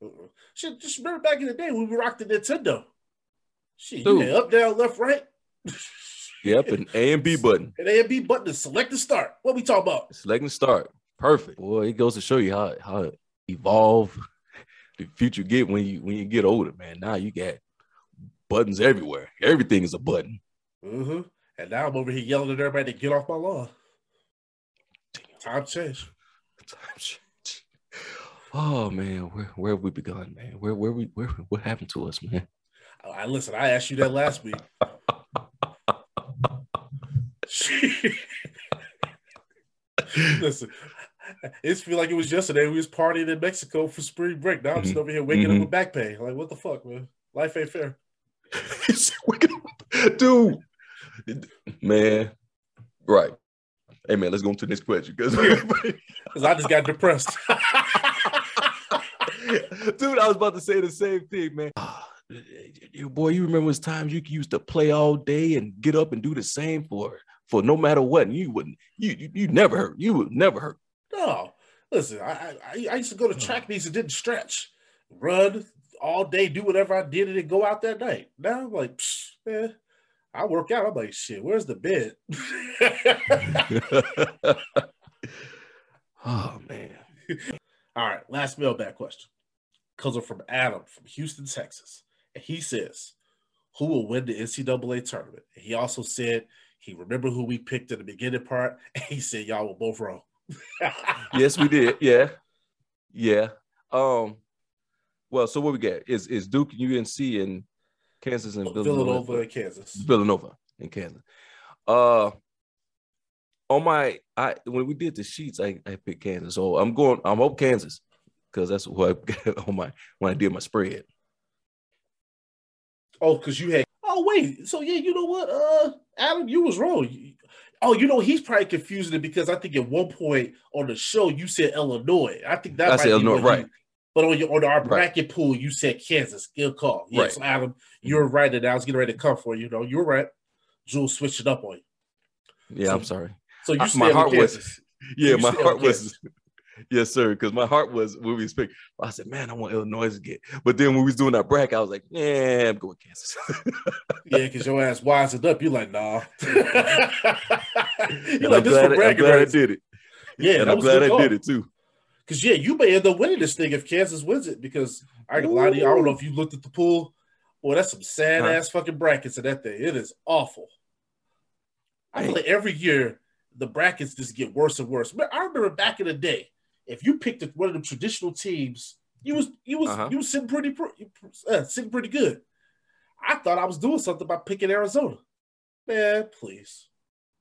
Uh-uh. Shit, just remember back in the day when we rocked the Nintendo. Shit, Dude. you up, down, left, right. Yep, an A and B button. An A and B button to select and start. What we talk about? Select and start. Perfect. Boy, it goes to show you how how evolve the future get when you when you get older, man. Now you got buttons everywhere. Everything is a button. Mm-hmm. And now I'm over here yelling at everybody to get off my lawn. Time change. Times change. Oh man, where where have we begun, man? Where where we where what happened to us, man? I, I listen. I asked you that last week. listen, it feel like it was yesterday. We was partying in Mexico for spring break. Now I'm just Mhm. over here waking Mhm. up with back pain. Like, what the fuck, man? Life ain't fair. He said, "Wake up." Dude, man, right. Hey man, let's go to the next question because Because I just got depressed. Dude, I was about to say the same thing, man. You- Boy, you remember those times you used to play all day and get up and do the same for for no matter what, and you wouldn't, you you, you never hurt. You would never hurt. no, listen. I, I I used to go to track meets and didn't stretch, run all day, do whatever I did, and then go out that night. Now I'm like, Psh, man, I work out. I'm like, shit. Where's the bed? oh man. All right, last mailbag question. Comes from Adam from Houston, Texas. And he says, Who will win the NCAA tournament? And he also said he remembered who we picked in the beginning part. And he said, Y'all were both wrong. Yes, we did. Yeah. Yeah. Um, well, so what we get is is Duke, UNC, and Kansas and Villanova Villanova. and Kansas. Villanova in Kansas. Uh on my I when we did the sheets, I, I picked Kansas. So I'm going, I'm up Kansas because that's what I got on my when I did my spread. Oh, because you had oh wait. So yeah, you know what? Uh Adam, you was wrong. Oh, you know, he's probably confusing it because I think at one point on the show you said Illinois. I think that I might said be Illinois, right. But on your on our Right. bracket pool, you said Kansas. Good call. Yeah, Right. so Adam, you're right. And I was getting ready to come for you. You know, you're right. Jules switched it up on you. Yeah, I'm sorry. So you I- my heart was- Kansas. Yeah, you my heart was yes, sir. Because my heart was when we speak. I said, man, I want Illinois to get. But then when we was doing our bracket, I was like, yeah, I'm going Kansas. Yeah, because your ass wised up. You're like, nah. you're and like, I'm this glad, for I, I'm glad I did it. Yeah, and I'm glad I call. did it too. Because yeah, you may end up winning this thing if Kansas wins it. Because I gonna lie to you, I don't know if you looked at the pool. Boy, that's some sad Huh. ass fucking brackets in that thing. It is awful. I feel like every year the brackets just get worse and worse. But I remember back in the day, if you picked one of the traditional teams, you was you was Uh-huh. you was sitting pretty uh, sitting pretty good. I thought I was doing something by picking Arizona. Man, please.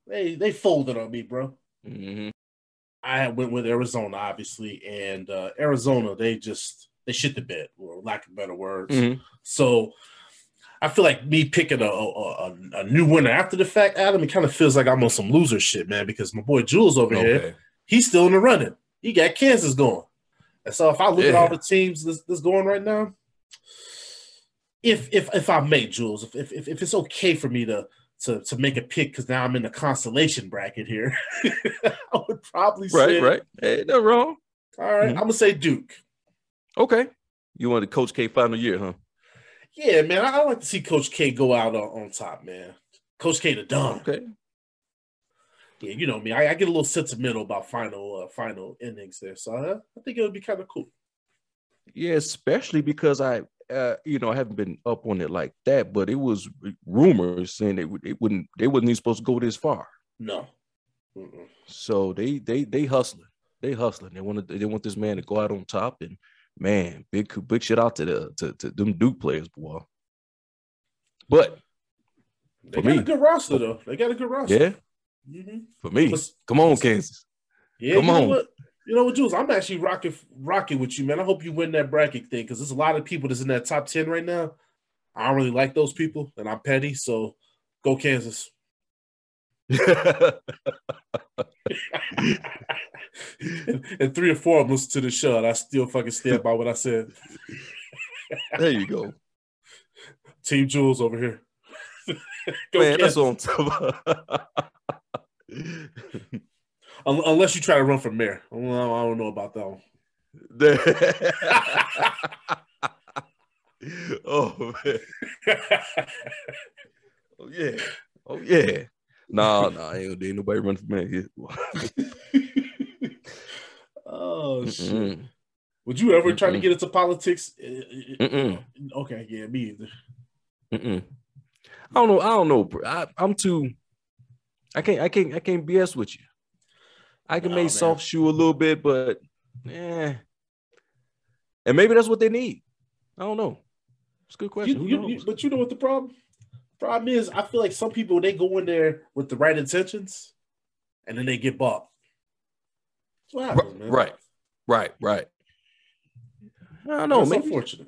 They they folded on me, bro. Mhm. I went with Arizona, obviously, and uh, Arizona they just they shit the bed, or lack of better words. Mhm. So I feel like me picking a, a, a, a new winner after the fact, Adam, it kind of feels like I'm on some loser shit, man. Because my boy Jules over here, he's still in the running. He got Kansas going, and so if I look at all the teams that's, that's going right now, if if if I may, Jules, if if, if it's okay for me to to to make a pick because now I'm in the constellation bracket here, I would probably say Right, right. Hey, no wrong. all right, Mhm. I'm gonna say Duke. Okay. You wanted Coach K final year, huh? Yeah, man, I, I like to see Coach K go out on, on top, man. Coach K the Don. Okay. Yeah, you know me. I, I get a little sentimental about final uh, final innings there, so I, I think it would be kind of cool. Yeah, especially because I, uh, you know, I haven't been up on it like that, but it was rumors saying they would, it wouldn't, they wasn't even supposed to go this far. No. Mm-mm. So they, they, they hustling, they hustling. They want to, they want this man to go out on top, and man, big, big shit out to the, to, to them Duke players, boy. But They got me. a good roster though. They got a good roster. yeah, Mhm. for me, But- come on, Kansas. Yeah, Come you know on. what? You know what, Jules? I'm actually rocking rocking with you, man. I hope you win that bracket thing because there's a lot of people that's in that top ten right now. I don't really like those people, and I'm petty. So go Kansas. and three or four of them listen to the show, and I still fucking stand by what I said. there you go, Team Jules over here. go man. Kansas. That's on top. Un- unless you try to run for mayor. I don't know about that one. oh man. Oh yeah. Oh yeah. No, no, ain't, ain't nobody running for mayor oh shit! Mm-mm. Would you ever try to Mm-mm. get into politics? Mm-mm. Okay, yeah, me either. Mm-mm. I don't know. I don't know. I, I'm too. I can't. I can't. I can't BS with you. I can Oh, make man. soft shoe a little bit, but yeah. And maybe that's what they need. I don't know. It's a good question. You- you- but you know what the problem? Problem is, I feel like some people they go in there with the right intentions, and then they get bought. That's what happens, man. right, right, right. I don't know. That's Maybe unfortunate.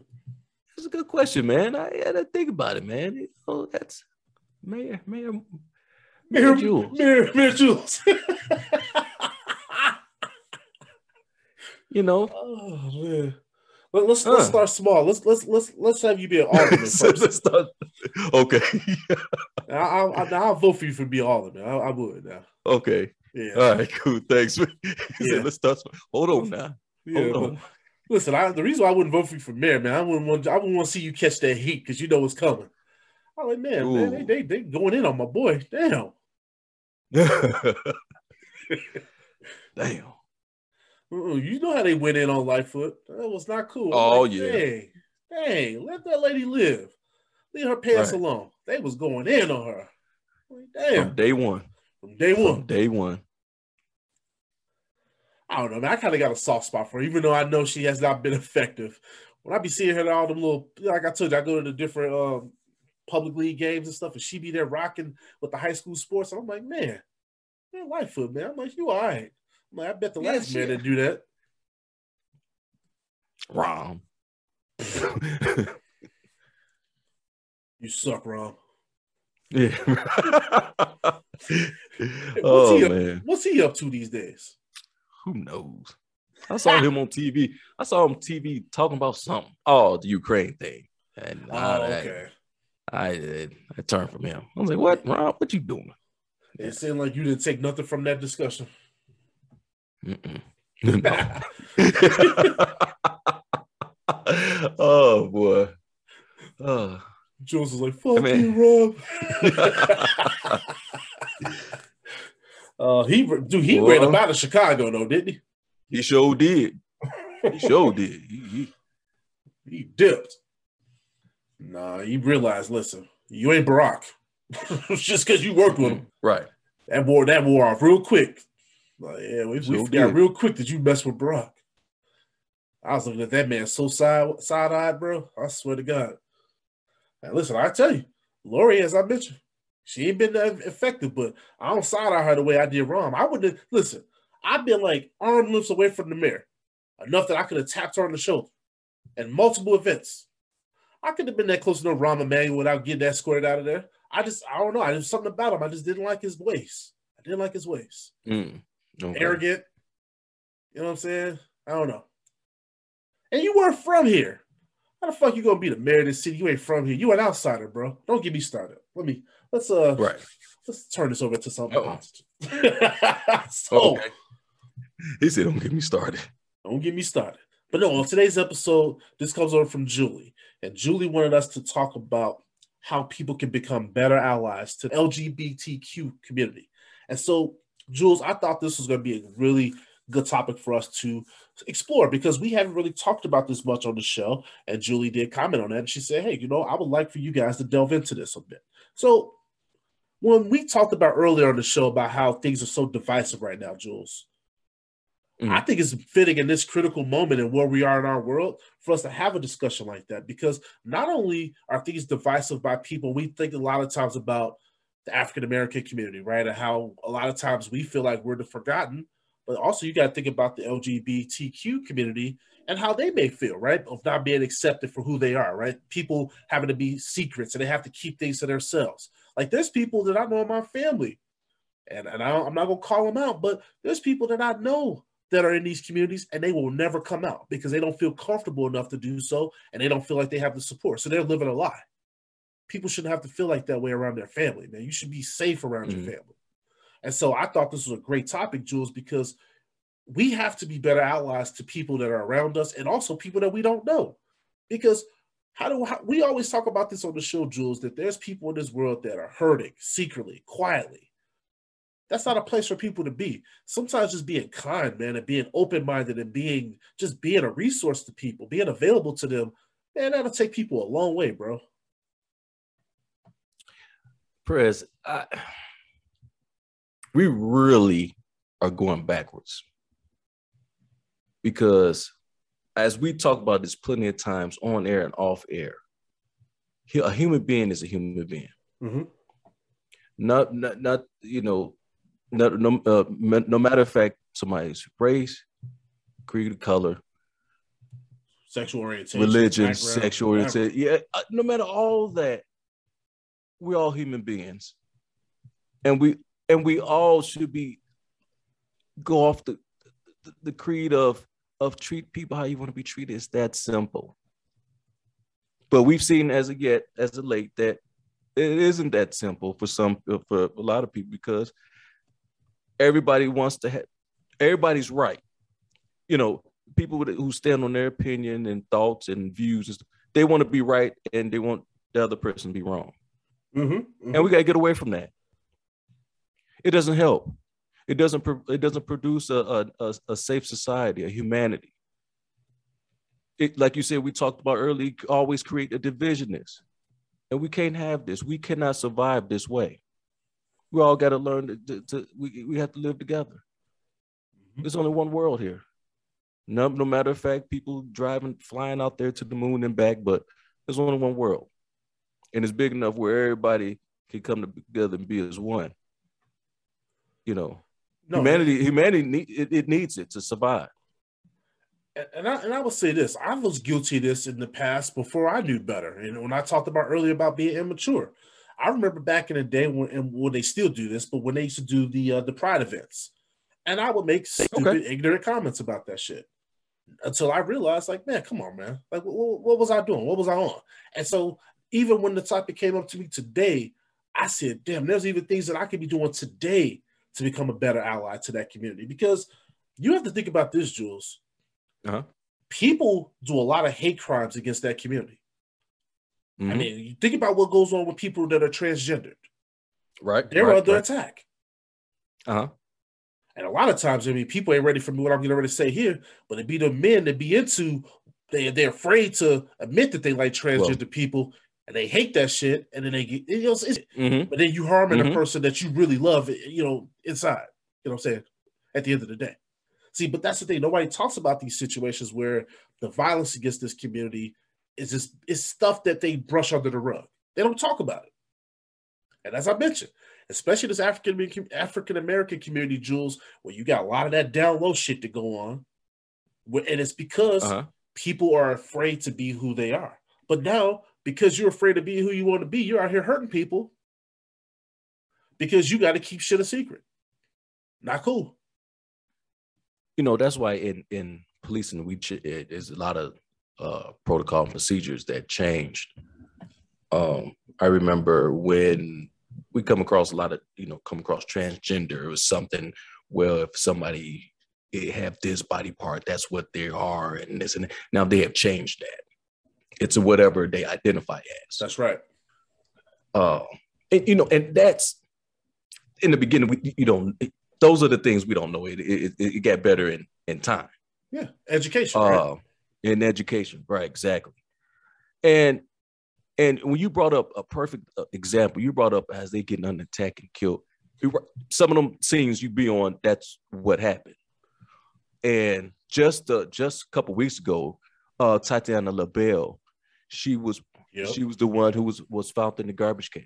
it's a good question, man. I had to think about it, man. You know, that's Mayor, Mayor, Mayor Jules. Mayor Jules. You know, oh man. Let, let's let's start small. Let's let's let's let's have you be an alderman first. start- okay, I, I, I, I'll vote for you for being alderman. I, I would now. okay. Yeah. All right, cool. Thanks. Yeah. said, let's start. sm- Hold on now. yeah Hold but on. listen, I, the reason why I wouldn't vote for you for mayor, man, I wouldn't want I wouldn't want to see you catch that heat because you know what's coming. I'm like, man, man, they, they they going in on my boy. Damn. Damn. Mm-mm, you know how they went in on Lightfoot. That was not cool. Oh, like, yeah. Dang, dang, let that lady live. Leave her pants Right. alone. They was going in on her. Like, damn. From day one. From day one. From day one. I don't know, man. I kind of got a soft spot for her, even though I know she has not been effective. When I be seeing her all them little, like I told you, I go to the different um, public league games and stuff, and she be there rocking with the high school sports. I'm like, man, man, Lightfoot, man. I'm like, you all right. I'm like, I bet the Yeah, last man didn't do that. Rahm. You suck, Ron. yeah. Hey, what's, oh he up, man. what's he up to these days? Who knows? I saw him on TV. I saw him TV talking about something. Oh, the Ukraine thing. And Oh, I, okay. I, I, I turned from him. I was like, "What, Rob? What you doing?" It seemed like you didn't take nothing from that discussion. Mm-mm. No. oh boy. Oh. Jules was like, fuck man. you, Rob. uh, he dude, he Boy. ran up out of Chicago though, didn't he? He sure did. He sure did. He, he, He dipped. Nah, you realize, listen, you ain't Barack. Just because you worked with him. right. That wore that wore off real quick. Like, yeah, we, we forgot real quick that you messed with Barack. I was looking at that man so side side eyed, bro. I swear to God. And listen, I tell you, Lori, as I mentioned, she ain't been that effective, but I don't side eye her the way I did Rahm. I would have listen. I've been like arm lengths away from the mirror, enough that I could have tapped her on the shoulder, and multiple events. I could have been that close to no Rahm Emanuel without getting that squared out of there. I just, I don't know. I just something about him. I just didn't like his ways. I didn't like his ways. Mm. Okay. Arrogant. You know what I'm saying? I don't know. And you weren't from here. How the fuck you gonna be the mayor of this city? You ain't from here. You an outsider, bro. Don't get me started. Let me let's uh Right. let's turn this over to something. Positive. so Oh, okay. He said, "Don't get me started." don't get me started. But no, on today's episode, this comes over from Julie. And Julie wanted us to talk about how people can become better allies to the LGBTQ community. And so, Jules, I thought this was going to be a really good topic for us to explore because we haven't really talked about this much on the show. And Julie did comment on that. And she said, Hey, you know, I would like for you guys to delve into this a bit. So, when we talked about earlier on the show about how things are so divisive right now, Jules, Mhm. I think it's fitting in this critical moment and where we are in our world for us to have a discussion like that because not only are things divisive by people, we think a lot of times about the African American community, right? And how a lot of times we feel like we're the forgotten, but also you got to think about the LGBTQ community and how they may feel, right? Of not being accepted for who they are, right? People having to be secrets and they have to keep things to themselves. Like there's people that I know in my family, and, and I I'm not going to call them out, but there's people that I know that are in these communities and they will never come out because they don't feel comfortable enough to do so and they don't feel like they have the support. So they're living a lie. People shouldn't have to feel like that way around their family, man. You should be safe around Mhm. your family. And so I thought this was a great topic, Jules, because we have to be better allies to people that are around us and also people that we don't know. Because how do how, we always talk about this on the show, Jules, that there's people in this world that are hurting secretly, quietly. That's not a place for people to be. Sometimes just being kind, man, and being open-minded and being just being a resource to people, being available to them, man, that'll take people a long way, bro. Prez, I, we really are going backwards because as we talk about this plenty of times on air and off air, a human being is a human being. Mm-hmm. Not, not, not, you know, no, no, uh, no matter of fact, somebody's race, creed, of color, sexual orientation, religion, sexual orientation. Yeah, uh, no matter all that, we're all human beings, and we and we all should be go off the the, the creed of of treat people how you want to be treated. It's that simple. But we've seen as of yet, as of late, that it isn't that simple for some for a lot of people because everybody wants to have everybody's right. You know, people who stand on their opinion and thoughts and views, they want to be right and they want the other person to be wrong. Mm-hmm, mm-hmm. And we got to get away from that. It doesn't help. It doesn't. It doesn't produce a, a, a safe society, a humanity. It, like you said, we talked about earlier. Always create a divisionist and we can't have this. We cannot survive this way. We all got to learn to, to, to, we, we have to live together. Mm-hmm. There's only one world here. No, no matter of fact, people driving, flying out there to the moon and back, but there's only one world, and it's big enough where everybody can come together and be as one. You know, no, humanity, humanity, need, it, it needs it to survive. And I, and I will say this: I was guilty of this in the past before I knew better. And when I talked about earlier about being immature, I remember back in the day when and when they still do this, but when they used to do the uh, the pride events, and I would make stupid, okay. ignorant comments about that shit until I realized, like, man, come on, man, like, what, what was I doing? What was I on? And so, even when the topic came up to me today, I said, damn, there's even things that I could be doing today to become a better ally to that community. Because you have to think about this, Jules. Uh-huh. People do a lot of hate crimes against that community. Mm-hmm. I mean, you think about what goes on with people that are transgendered. Right. They're right, under right. attack. Uh-huh. And a lot of times, I mean, people ain't ready for me what I'm going to say here, but it be the men that be into, they, they're afraid to admit that they like transgender well, people and they hate that shit, and then they get, you know, mm-hmm. but then you harming mm-hmm. a person that you really love, you know, inside. You know what I'm saying? At the end of the day. See, but that's the thing. Nobody talks about these situations where the violence against this community is just is stuff that they brush under the rug. They don't talk about it. And as I mentioned, especially this African African American community, Jules, where you got a lot of that down low shit to go on, and it's because uh-huh. people are afraid to be who they are. But now because you're afraid to be who you want to be, you're out here hurting people because you got to keep shit a secret. Not cool. You know, that's why in in policing, we there's a lot of uh, protocol and procedures that changed. Um, I remember when we come across a lot of, you know, come across transgender, it was something well, if somebody have this body part, that's what they are, and this and that. now they have changed that it's whatever they identify as. That's right. Uh, and you know, and that's in the beginning. We you know those are the things we don't know. It it, it got better in in time. Yeah, education. Uh, right? In education, right? Exactly. And and when you brought up a perfect uh, example, you brought up as they getting under attack and killed. Some of them scenes you be on, that's what happened. And just uh, just a couple weeks ago, uh, Tatiana LaBelle she was yep. she was the one who was was found in the garbage can.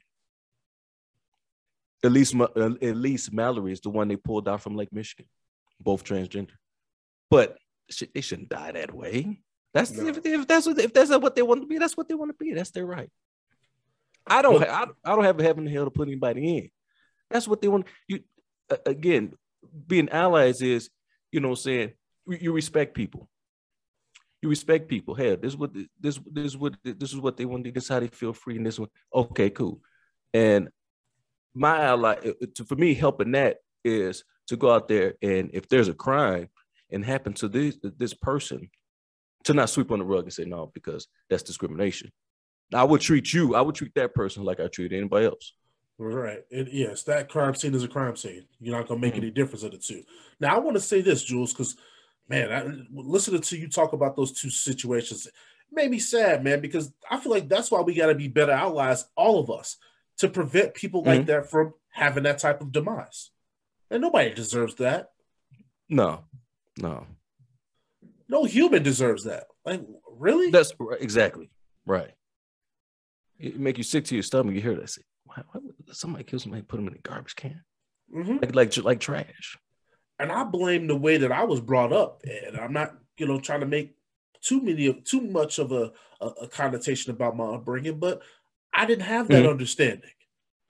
at least Elise Malary is the one they pulled out from Lake Michigan, both transgender. But they shouldn't die that way. That's no. if, if, that's what if that's what they want to be, that's what they want to be. That's their right. I don't but, I, I don't have a heaven and hell to put anybody in. That's what they want. You again, being allies is, you know, saying you respect people you respect people. Hey, this is what this this is what this is what they want to do. This is how they feel free. And this one, okay, cool. And my ally, uh, to, for me, helping that is to go out there and if there's a crime and happen to this this person, to not sweep on the rug and say no because that's discrimination. I would treat you, I would treat that person like I treat anybody else. Right. It, yes, that crime scene is a crime scene. You're not gonna make mm-hmm. any difference of the two. Now, I want to say this, Jules, because man, I, listening to you talk about those two situations made me sad, man, because I feel like that's why we got to be better allies, all of us, to prevent people mm-hmm. like that from having that type of demise. And nobody deserves that. No, no, no human deserves that. Like, really? That's exactly right. It make you sick to your stomach. You hear that? Say, why, why somebody kill somebody, put them in a garbage can, mm-hmm. like, like like trash. And I blame the way that I was brought up, and I'm not, you know, trying to make too many of too much of a, a, a connotation about my upbringing, but I didn't have that mm-hmm. understanding.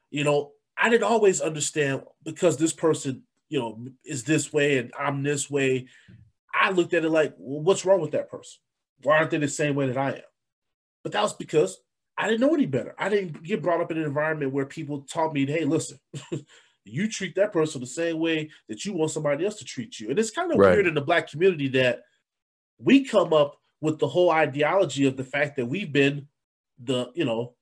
You know, I didn't always understand because this person, you know, is this way and I'm this way. I looked at it like, well, what's wrong with that person? Why aren't they the same way that I am? But that was because I didn't know any better. I didn't get brought up in an environment where people taught me, hey, listen, you treat that person the same way that you want somebody else to treat you. And it's kind of right. weird in the black community that we come up with the whole ideology of the fact that we've been the, you know,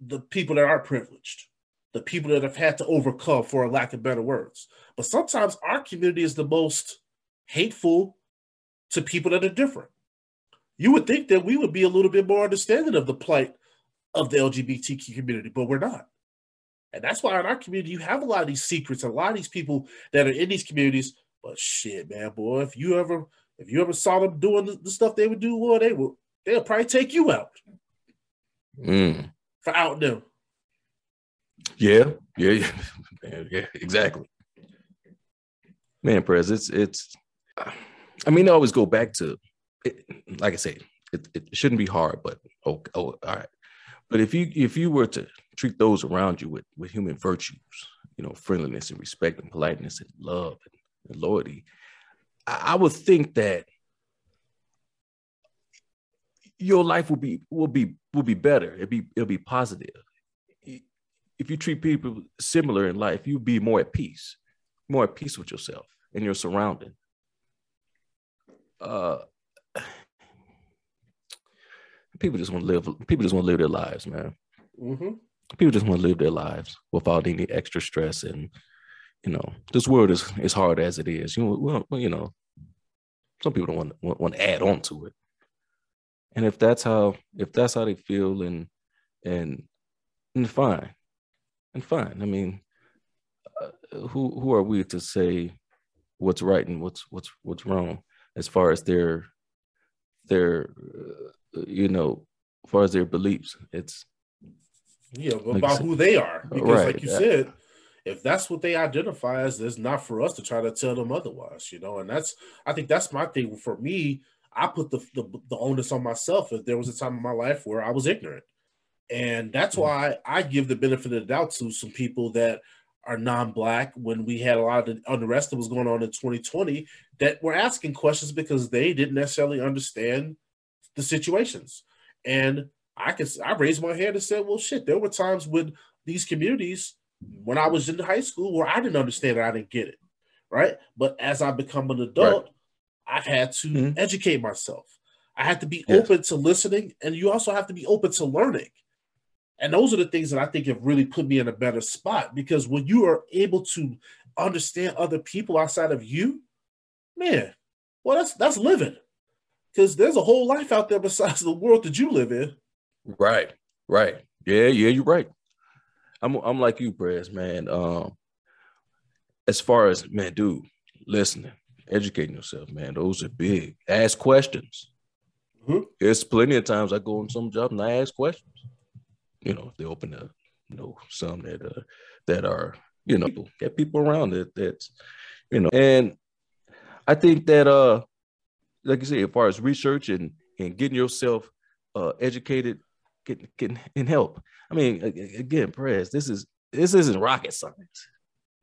the people that are privileged, the people that have had to overcome, for a lack of better words. But sometimes our community is the most hateful to people that are different. You would think that we would be a little bit more understanding of the plight of the LGBTQ community, but we're not. And that's why in our community, you have a lot of these secrets, a lot of these people that are in these communities. But shit, man, boy, if you ever if you ever saw them doing the, the stuff they would do, well, they will they'll probably take you out mm. for out them. Yeah, yeah, yeah, yeah, exactly. Man, Prez, it's it's. I mean, I always go back to, it, like I say, it, it shouldn't be hard, but oh, oh, all right. But if you if you were to treat those around you with with human virtues, you know, friendliness and respect and politeness and love and, and loyalty, I would think that your life will be will be will be better. It'll be it'll be positive. If you treat people similar in life, you'll be more at peace, more at peace with yourself and your surrounding. Uh, people just want to live. People just want to live their lives, man. Mm-hmm. People just want to live their lives without any extra stress and you know, this world is as hard as it is. You know, well, you know, some people don't want, want, want to add on to it. And if that's how if that's how they feel and and and fine, and fine. I mean, uh, who who are we to say what's right and what's what's what's wrong as far as their their uh, you know as far as their beliefs? It's yeah like about who they are because, right. like you said if that's what they identify as, it's not for us to try to tell them otherwise, you know. And that's, I think that's my thing. For me, I put the, the, the onus on myself if there was a time in my life where I was ignorant. And that's mm-hmm. why I give the benefit of the doubt to some people that are non-black when we had a lot of unrest that was going on in 2020 that were asking questions because they didn't necessarily understand the situations. And I can I raised my hand and said, well, shit, there were times when these communities when I was in high school where I didn't understand it, I didn't get it. Right. But as I become an adult, right. I've had to mm-hmm. educate myself. I had to be yes. open to listening, and you also have to be open to learning. And those are the things that I think have really put me in a better spot because when you are able to understand other people outside of you, man, well, that's that's living. Because there's a whole life out there besides the world that you live in. Right, right. Yeah, yeah, you're right. I'm I'm like you, Prez, man. Um, as far as man, dude, listening, educating yourself, man, those are big. Ask questions. Mm-hmm. There's plenty of times I go on some jobs and I ask questions. You know, if they open up, you know, some that uh, that are, you know, people, get people around that that's, you know, and I think that uh, like you say, as far as research and and getting yourself uh educated, getting getting and help. I mean, again, Prez, this is this isn't rocket science.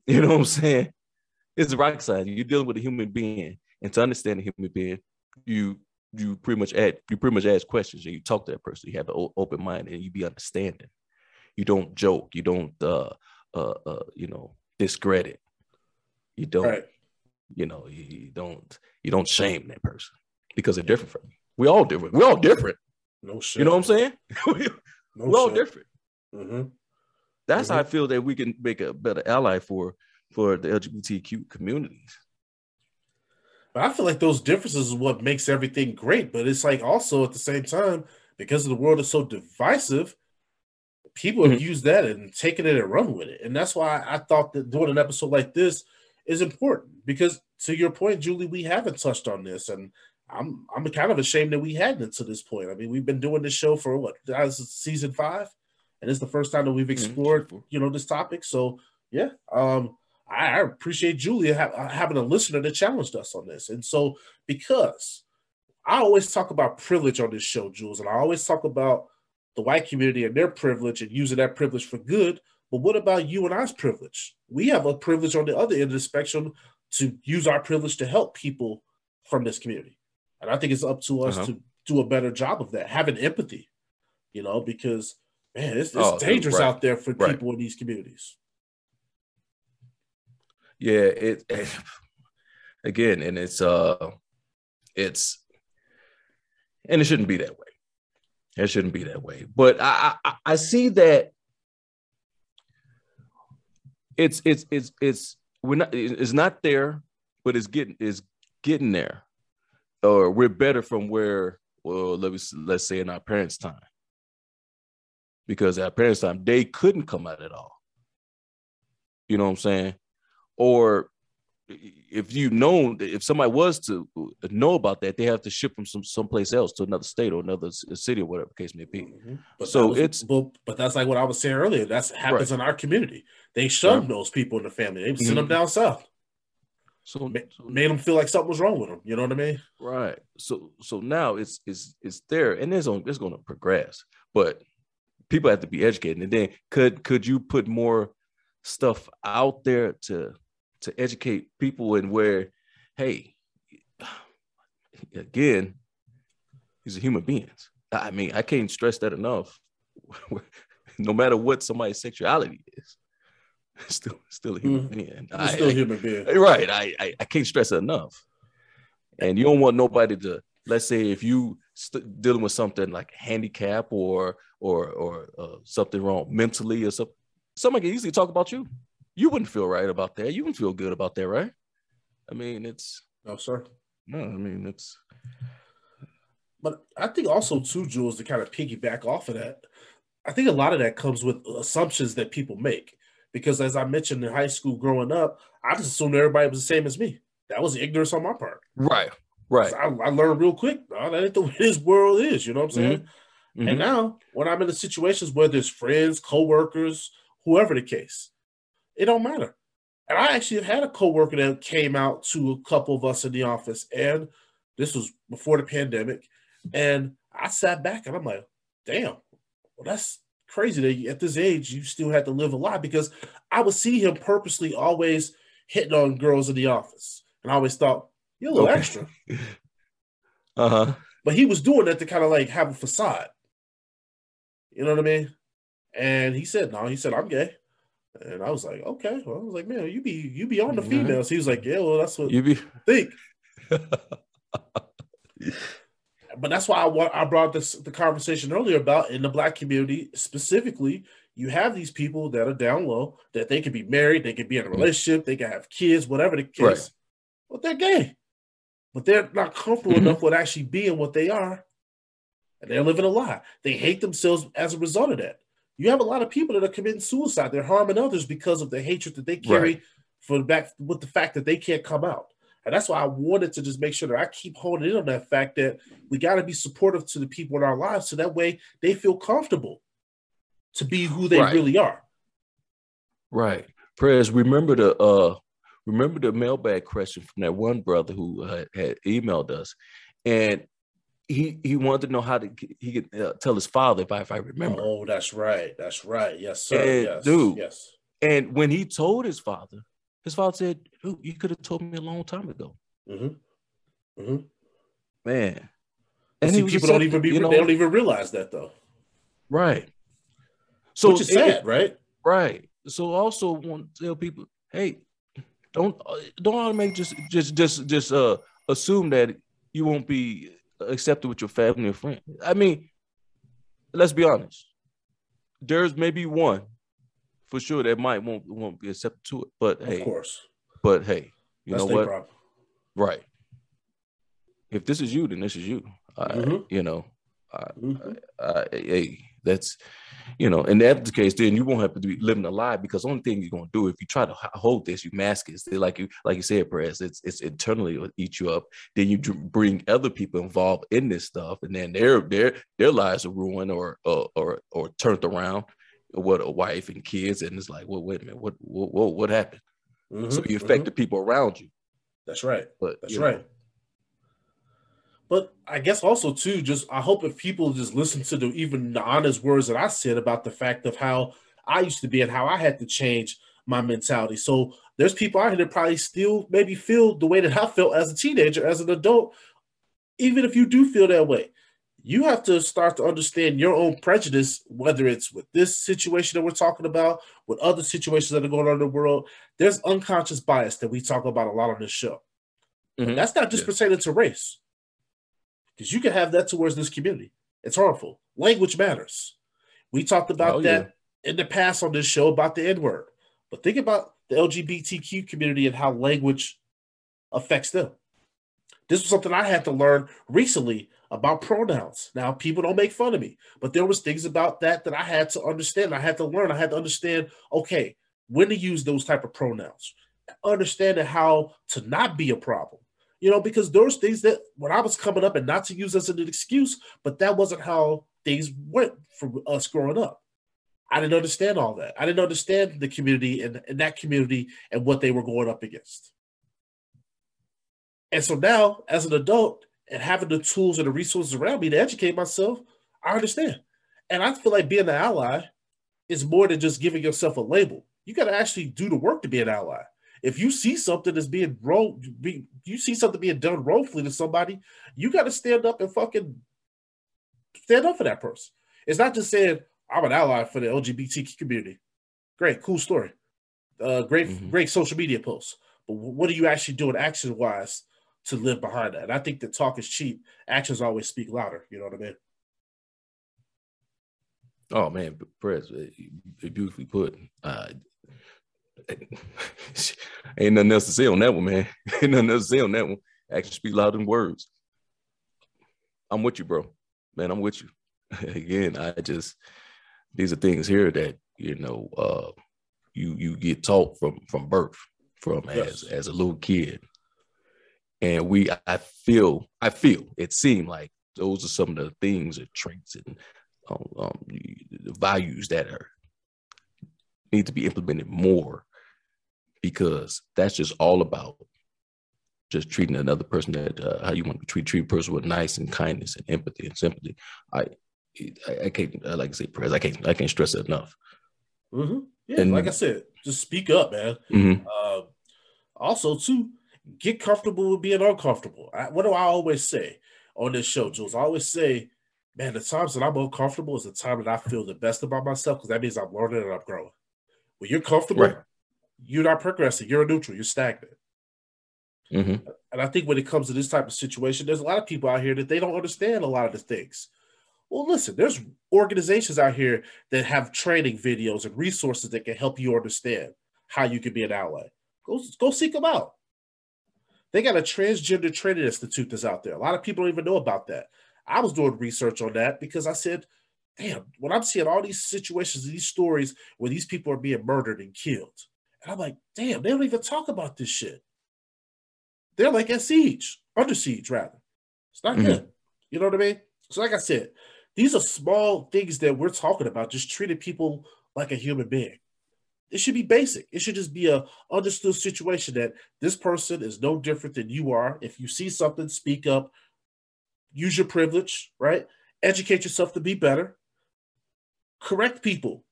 You know what I'm saying? It's rocket science. You're dealing with a human being, and to understand a human being, you you pretty much add you pretty much ask questions and you talk to that person. You have an open mind and you be understanding. You don't joke. You don't uh uh, uh you know discredit. You don't, Right. you know, you, you don't you don't shame that person because they're different from you. We all different. We're all different. No shit. You know what I'm saying? No We're all shit. different. Mhm. That's how I Mhm. feel that we can make a better ally for for the LGBTQ communities. But I feel like those differences is what makes everything great. But it's like also at the same time, because the world is so divisive, people have Mhm. used that and taken it and run with it. And that's why I thought that doing an episode like this is important. Because to your point, Julie, we haven't touched on this. And I'm I'm kind of ashamed that we hadn't to this point. I mean, we've been doing this show for what this is season five, and it's the first time that we've explored, you know, this topic. So yeah, um, I, I appreciate Julia ha- having a listener that challenged us on this. And so because I always talk about privilege on this show, Jules, and I always talk about the white community and their privilege and using that privilege for good. But what about you and I's privilege? We have a privilege on the other end of the spectrum to use our privilege to help people from this community. And I think it's up to us Uh-huh. to do a better job of that, having empathy, you know, because man, it's, it's Oh, dangerous right. out there for Right. people in these communities. Yeah, it again, and it's uh it's and it shouldn't be that way. It shouldn't be that way. But I I, I see that it's it's it's it's we're not it's not there, but it's getting it's getting there. Or we're better from where well let me let's say in our parents' time. Because our parents' time they couldn't come out at all. You know what I'm saying? Or if you know if somebody was to know about that, they have to ship them some someplace else to another state or another city or whatever the case may be. Mhm. But So was- it's- but, but that's like what I was saying earlier. That's happens in our community. They shun Right. those people in the family. They send them Mhm. down south. So, Ma- so Made them feel like something was wrong with them. You know what I mean? right. So so now it's it's it's there and it's on it's going to progress, but people have to be educated. And then could could you put more stuff out there to to educate people and where, hey, again, these are human beings. I mean, I can't stress that enough. no matter what somebody's sexuality is, still still a human Mhm. being. I- still I- human being. right. I, I I can't stress it enough. And you don't want nobody to let's say if you st- dealing with something like handicap or or or uh, something wrong mentally or something, somebody can easily talk about you. You wouldn't feel right about that. You wouldn't feel good about that, right? I mean, it's No, sir. no. I mean, it's But I think also too, Jules, to kind of piggyback off of that, I think a lot of that comes with assumptions that people make. Because as I mentioned in high school growing up, I just assumed everybody was the same as me. That was ignorance on my part. right, right. I, I learned real quick. Oh, that ain't the way this world is. You know what I'm saying? Mhm. And now, when I'm in the situations where there's friends, coworkers, whoever the case, it don't matter. And I actually have had a coworker that came out to a couple of us in the office, and this was before the pandemic. And I sat back and I'm like, damn, well, that's crazy that at this age you still had to live a lie because I would see him purposely always hitting on girls in the office. And I always thought, you're a little Okay. extra. Uh huh. But he was doing that to kind of like have a facade. You know what I mean? And he said, no, he said, I'm gay. And I was like, okay. Well, I was like, man, you be you be on the Mhm. females. He was like, yeah, well, that's what You be think. But that's why I want I brought this the conversation earlier about in the black community specifically. You have these people that are down low that they can be married, they can be in a relationship, they can have kids, whatever the case. Mm-hmm. Right. But they're gay. But they're not comfortable Mhm. enough with actually being what they are. And they're living a lie. They hate themselves as a result of that. You have a lot of people that are committing suicide. They're harming others because of the hatred that they carry for the back with the fact that they can't come out. And that's why I wanted to just make sure that I keep holding in on that fact that we got to be supportive to the people in our lives so that way they feel comfortable to be who they Right. really are. Right. Prez, remember the uh remember the mailbag question from that one brother who uh, had emailed us. And he he wanted to know how to he could uh, tell his father if I if I remember. Oh, that's right. That's right. Yes, sir. And, yes, dude, yes. And when he told his father, his father said, Dude, you could have told me a long time ago. Mm-hmm. Mm-hmm. Man. See, people don't even be you know? they don't even realize that though. right. So Which is it- sad, right? Right. So also want to tell people, hey, don't uh, don't automatically just just just just uh assume that you won't be accepted with your family and friends. I mean, let's be honest. There's maybe one for sure that might won't won't be accepted to it. But Of hey, course. but hey, you That's know what? problem. Right. If this is you, then this is you. I, Mhm. You know, I, Mhm. I, hey, that's you know, in that's the case, then you won't have to be living a lie because the only thing you're gonna do if you try to hold this, you mask it. It's like you, like you said, Prez, it's it's internally will eat you up. Then you bring other people involved in this stuff, and then their their their lives are ruined or or or, or turned around. What a wife and kids, and it's like, well, wait a minute, what what what, what happened? Mhm, So you affect the people around you. That's right. But That's you know, right. But I guess also too, just I hope if people just listen to the even the honest words that I said about the fact of how I used to be and how I had to change my mentality. So there's people out here that probably still maybe feel the way that I felt as a teenager, as an adult. Even if you do feel that way, you have to start to understand your own prejudice, whether it's with this situation that we're talking about, with other situations that are going on in the world. There's unconscious bias that we talk about a lot on this show. Mhm. that's not just Yes. pertaining to race. Because you can have that towards this community. It's harmful. Language matters. We talked about Oh, that in the past on this show about the N word. But think about the LGBTQ community and how language affects them. This was something I had to learn recently about pronouns. Now, people don't make fun of me, but there was things about that that I had to understand. I had to learn. I had to understand, okay, when to use those type of pronouns. Understanding how to not be a problem you know, because those things that when I was coming up and not to use as an excuse, but that wasn't how things went for us growing up. I didn't understand all that. I didn't understand the community and, and that community and what they were going up against. And so now, as an adult and having the tools and the resources around me to educate myself, I understand. And I feel like being an ally is more than just giving yourself a label. You got to actually do the work to be an ally if you see something that's being wrong, be, you see something being done wrongfully to somebody, you got to stand up and fucking stand up for that person. It's not just saying I'm an ally for the LGBTQ community. Great, cool story. Uh, great, Mhm. great social media posts. But what are you actually doing action wise to live behind that? And I think that talk is cheap. Actions always speak louder. You know what I mean? Oh man, Prez, uh, beautifully put. Uh, ain't nothing else to say on that one, man. ain't nothing else to say on that one. Actions speak louder than words. I'm with you, bro. Man, I'm with you. Again, I just these are things here that you know uh you you get taught from from birth, from Yes. as as a little kid. And we I feel I feel it seemed like those are some of the things and traits and um, um, values that are need to be implemented more because that's just all about just treating another person that uh, how you want to treat treat a person with nice and kindness and empathy and sympathy. I I, I can't I like I say Prez. I can't I can't stress it enough. Mm-hmm. Yeah, And- like I said, just speak up, man. Mhm. Uh, also, too, get comfortable with being uncomfortable. I, what do I always say on this show, Jules? I always say, man, the times that I'm uncomfortable is the time that I feel the best about myself because that means I'm learning and I'm growing. When you're comfortable, Right. you're not progressing. You're neutral. You're stagnant. Mhm. And I think when it comes to this type of situation, there's a lot of people out here that they don't understand a lot of the things. Well, listen, there's organizations out here that have training videos and resources that can help you understand how you can be an ally. Go, go seek them out. They got a transgender training institute that's out there. A lot of people don't even know about that. I was doing research on that because I said, damn, when I'm seeing all these situations, these stories where these people are being murdered and killed, and I'm like, damn, they don't even talk about this shit. They're like at siege, under siege, rather. It's not Mhm. good. You know what I mean? So, like I said, these are small things that we're talking about, just treating people like a human being. It should be basic. It should just be a understood situation that this person is no different than you are. If you see something, speak up, use your privilege, right? Educate yourself to be better. Correct people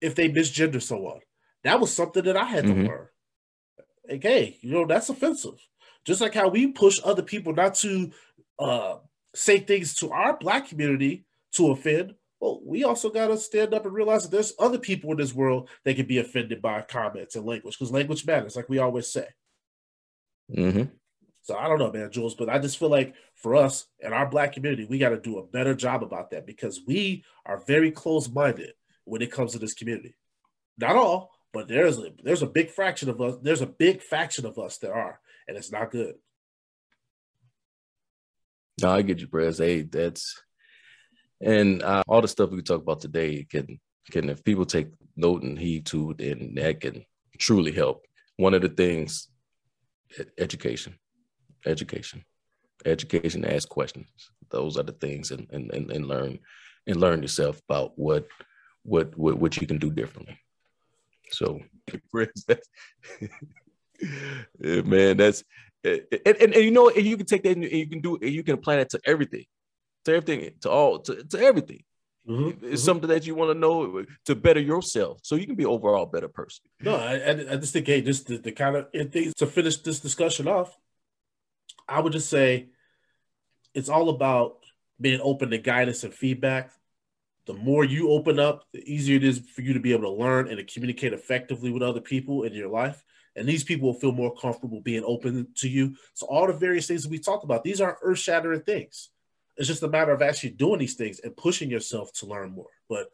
if they misgender someone. That was something that I had Mhm. to learn. Like, hey, you know, that's offensive. Just like how we push other people not to uh, say things to our black community to offend. Well, we also got to stand up and realize that there's other people in this world that can be offended by comments and language because language matters, like we always say. Mm-hmm. So I don't know, man, Jules, but I just feel like for us and our black community, we got to do a better job about that because we are very close-minded when it comes to this community. Not all, but there's a there's a big fraction of us. There's a big faction of us that are, and it's not good. No, I get you, Prez. Hey, that's and uh, all the stuff we talk about today can can if people take note and heed to, then that can truly help. One of the things, education, education, education. Ask questions. Those are the things, and and and, and learn and learn yourself about what what what what you can do differently. So, man, that's and, and, and, you know, and you can take that and you can do and you can apply that to everything, to everything, to all, to, to everything. Mm-hmm, it's mm-hmm. something that you want to know to better yourself, so you can be overall better person. No, I, I just think, hey, just the, the kind of things to finish this discussion off. I would just say it's all about being open to guidance and feedback the more you open up, the easier it is for you to be able to learn and to communicate effectively with other people in your life. And these people will feel more comfortable being open to you. So, all the various things that we talked about, these aren't earth shattering things. It's just a matter of actually doing these things and pushing yourself to learn more. But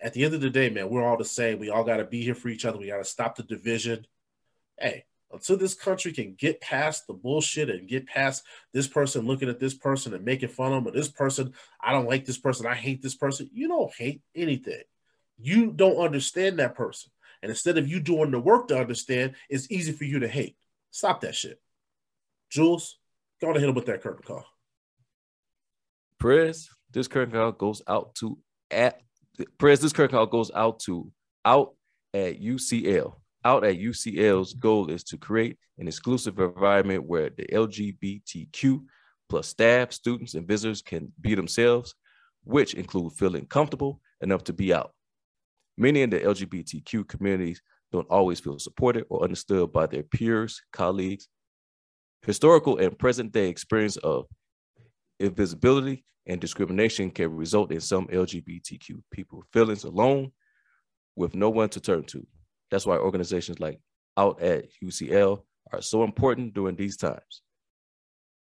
at the end of the day, man, we're all the same. We all got to be here for each other. We got to stop the division. Hey, until this country can get past the bullshit and get past this person looking at this person and making fun of them, or this person, I don't like this person, I hate this person. You don't hate anything. You don't understand that person. And instead of you doing the work to understand, it's easy for you to hate. Stop that shit. Jules, go on and hit him with that curtain call. Prez, this curtain call goes out to at Prez, this curtain call goes out to out at UCL out at UCL's goal is to create an exclusive environment where the LGBTQ plus staff, students, and visitors can be themselves, which include feeling comfortable enough to be out. Many in the LGBTQ communities don't always feel supported or understood by their peers, colleagues. Historical and present day experience of invisibility and discrimination can result in some LGBTQ people feeling alone with no one to turn to. That's why organizations like Out at UCL are so important during these times.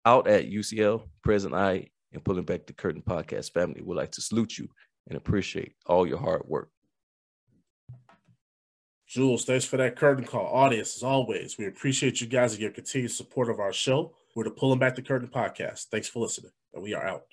Out at UCL, President I and Pulling Back the Curtain podcast family would like to salute you and appreciate all your hard work. Jules, thanks for that curtain call. Audience, as always, we appreciate you guys and your continued support of our show. We're the Pulling Back the Curtain podcast. Thanks for listening, and we are out.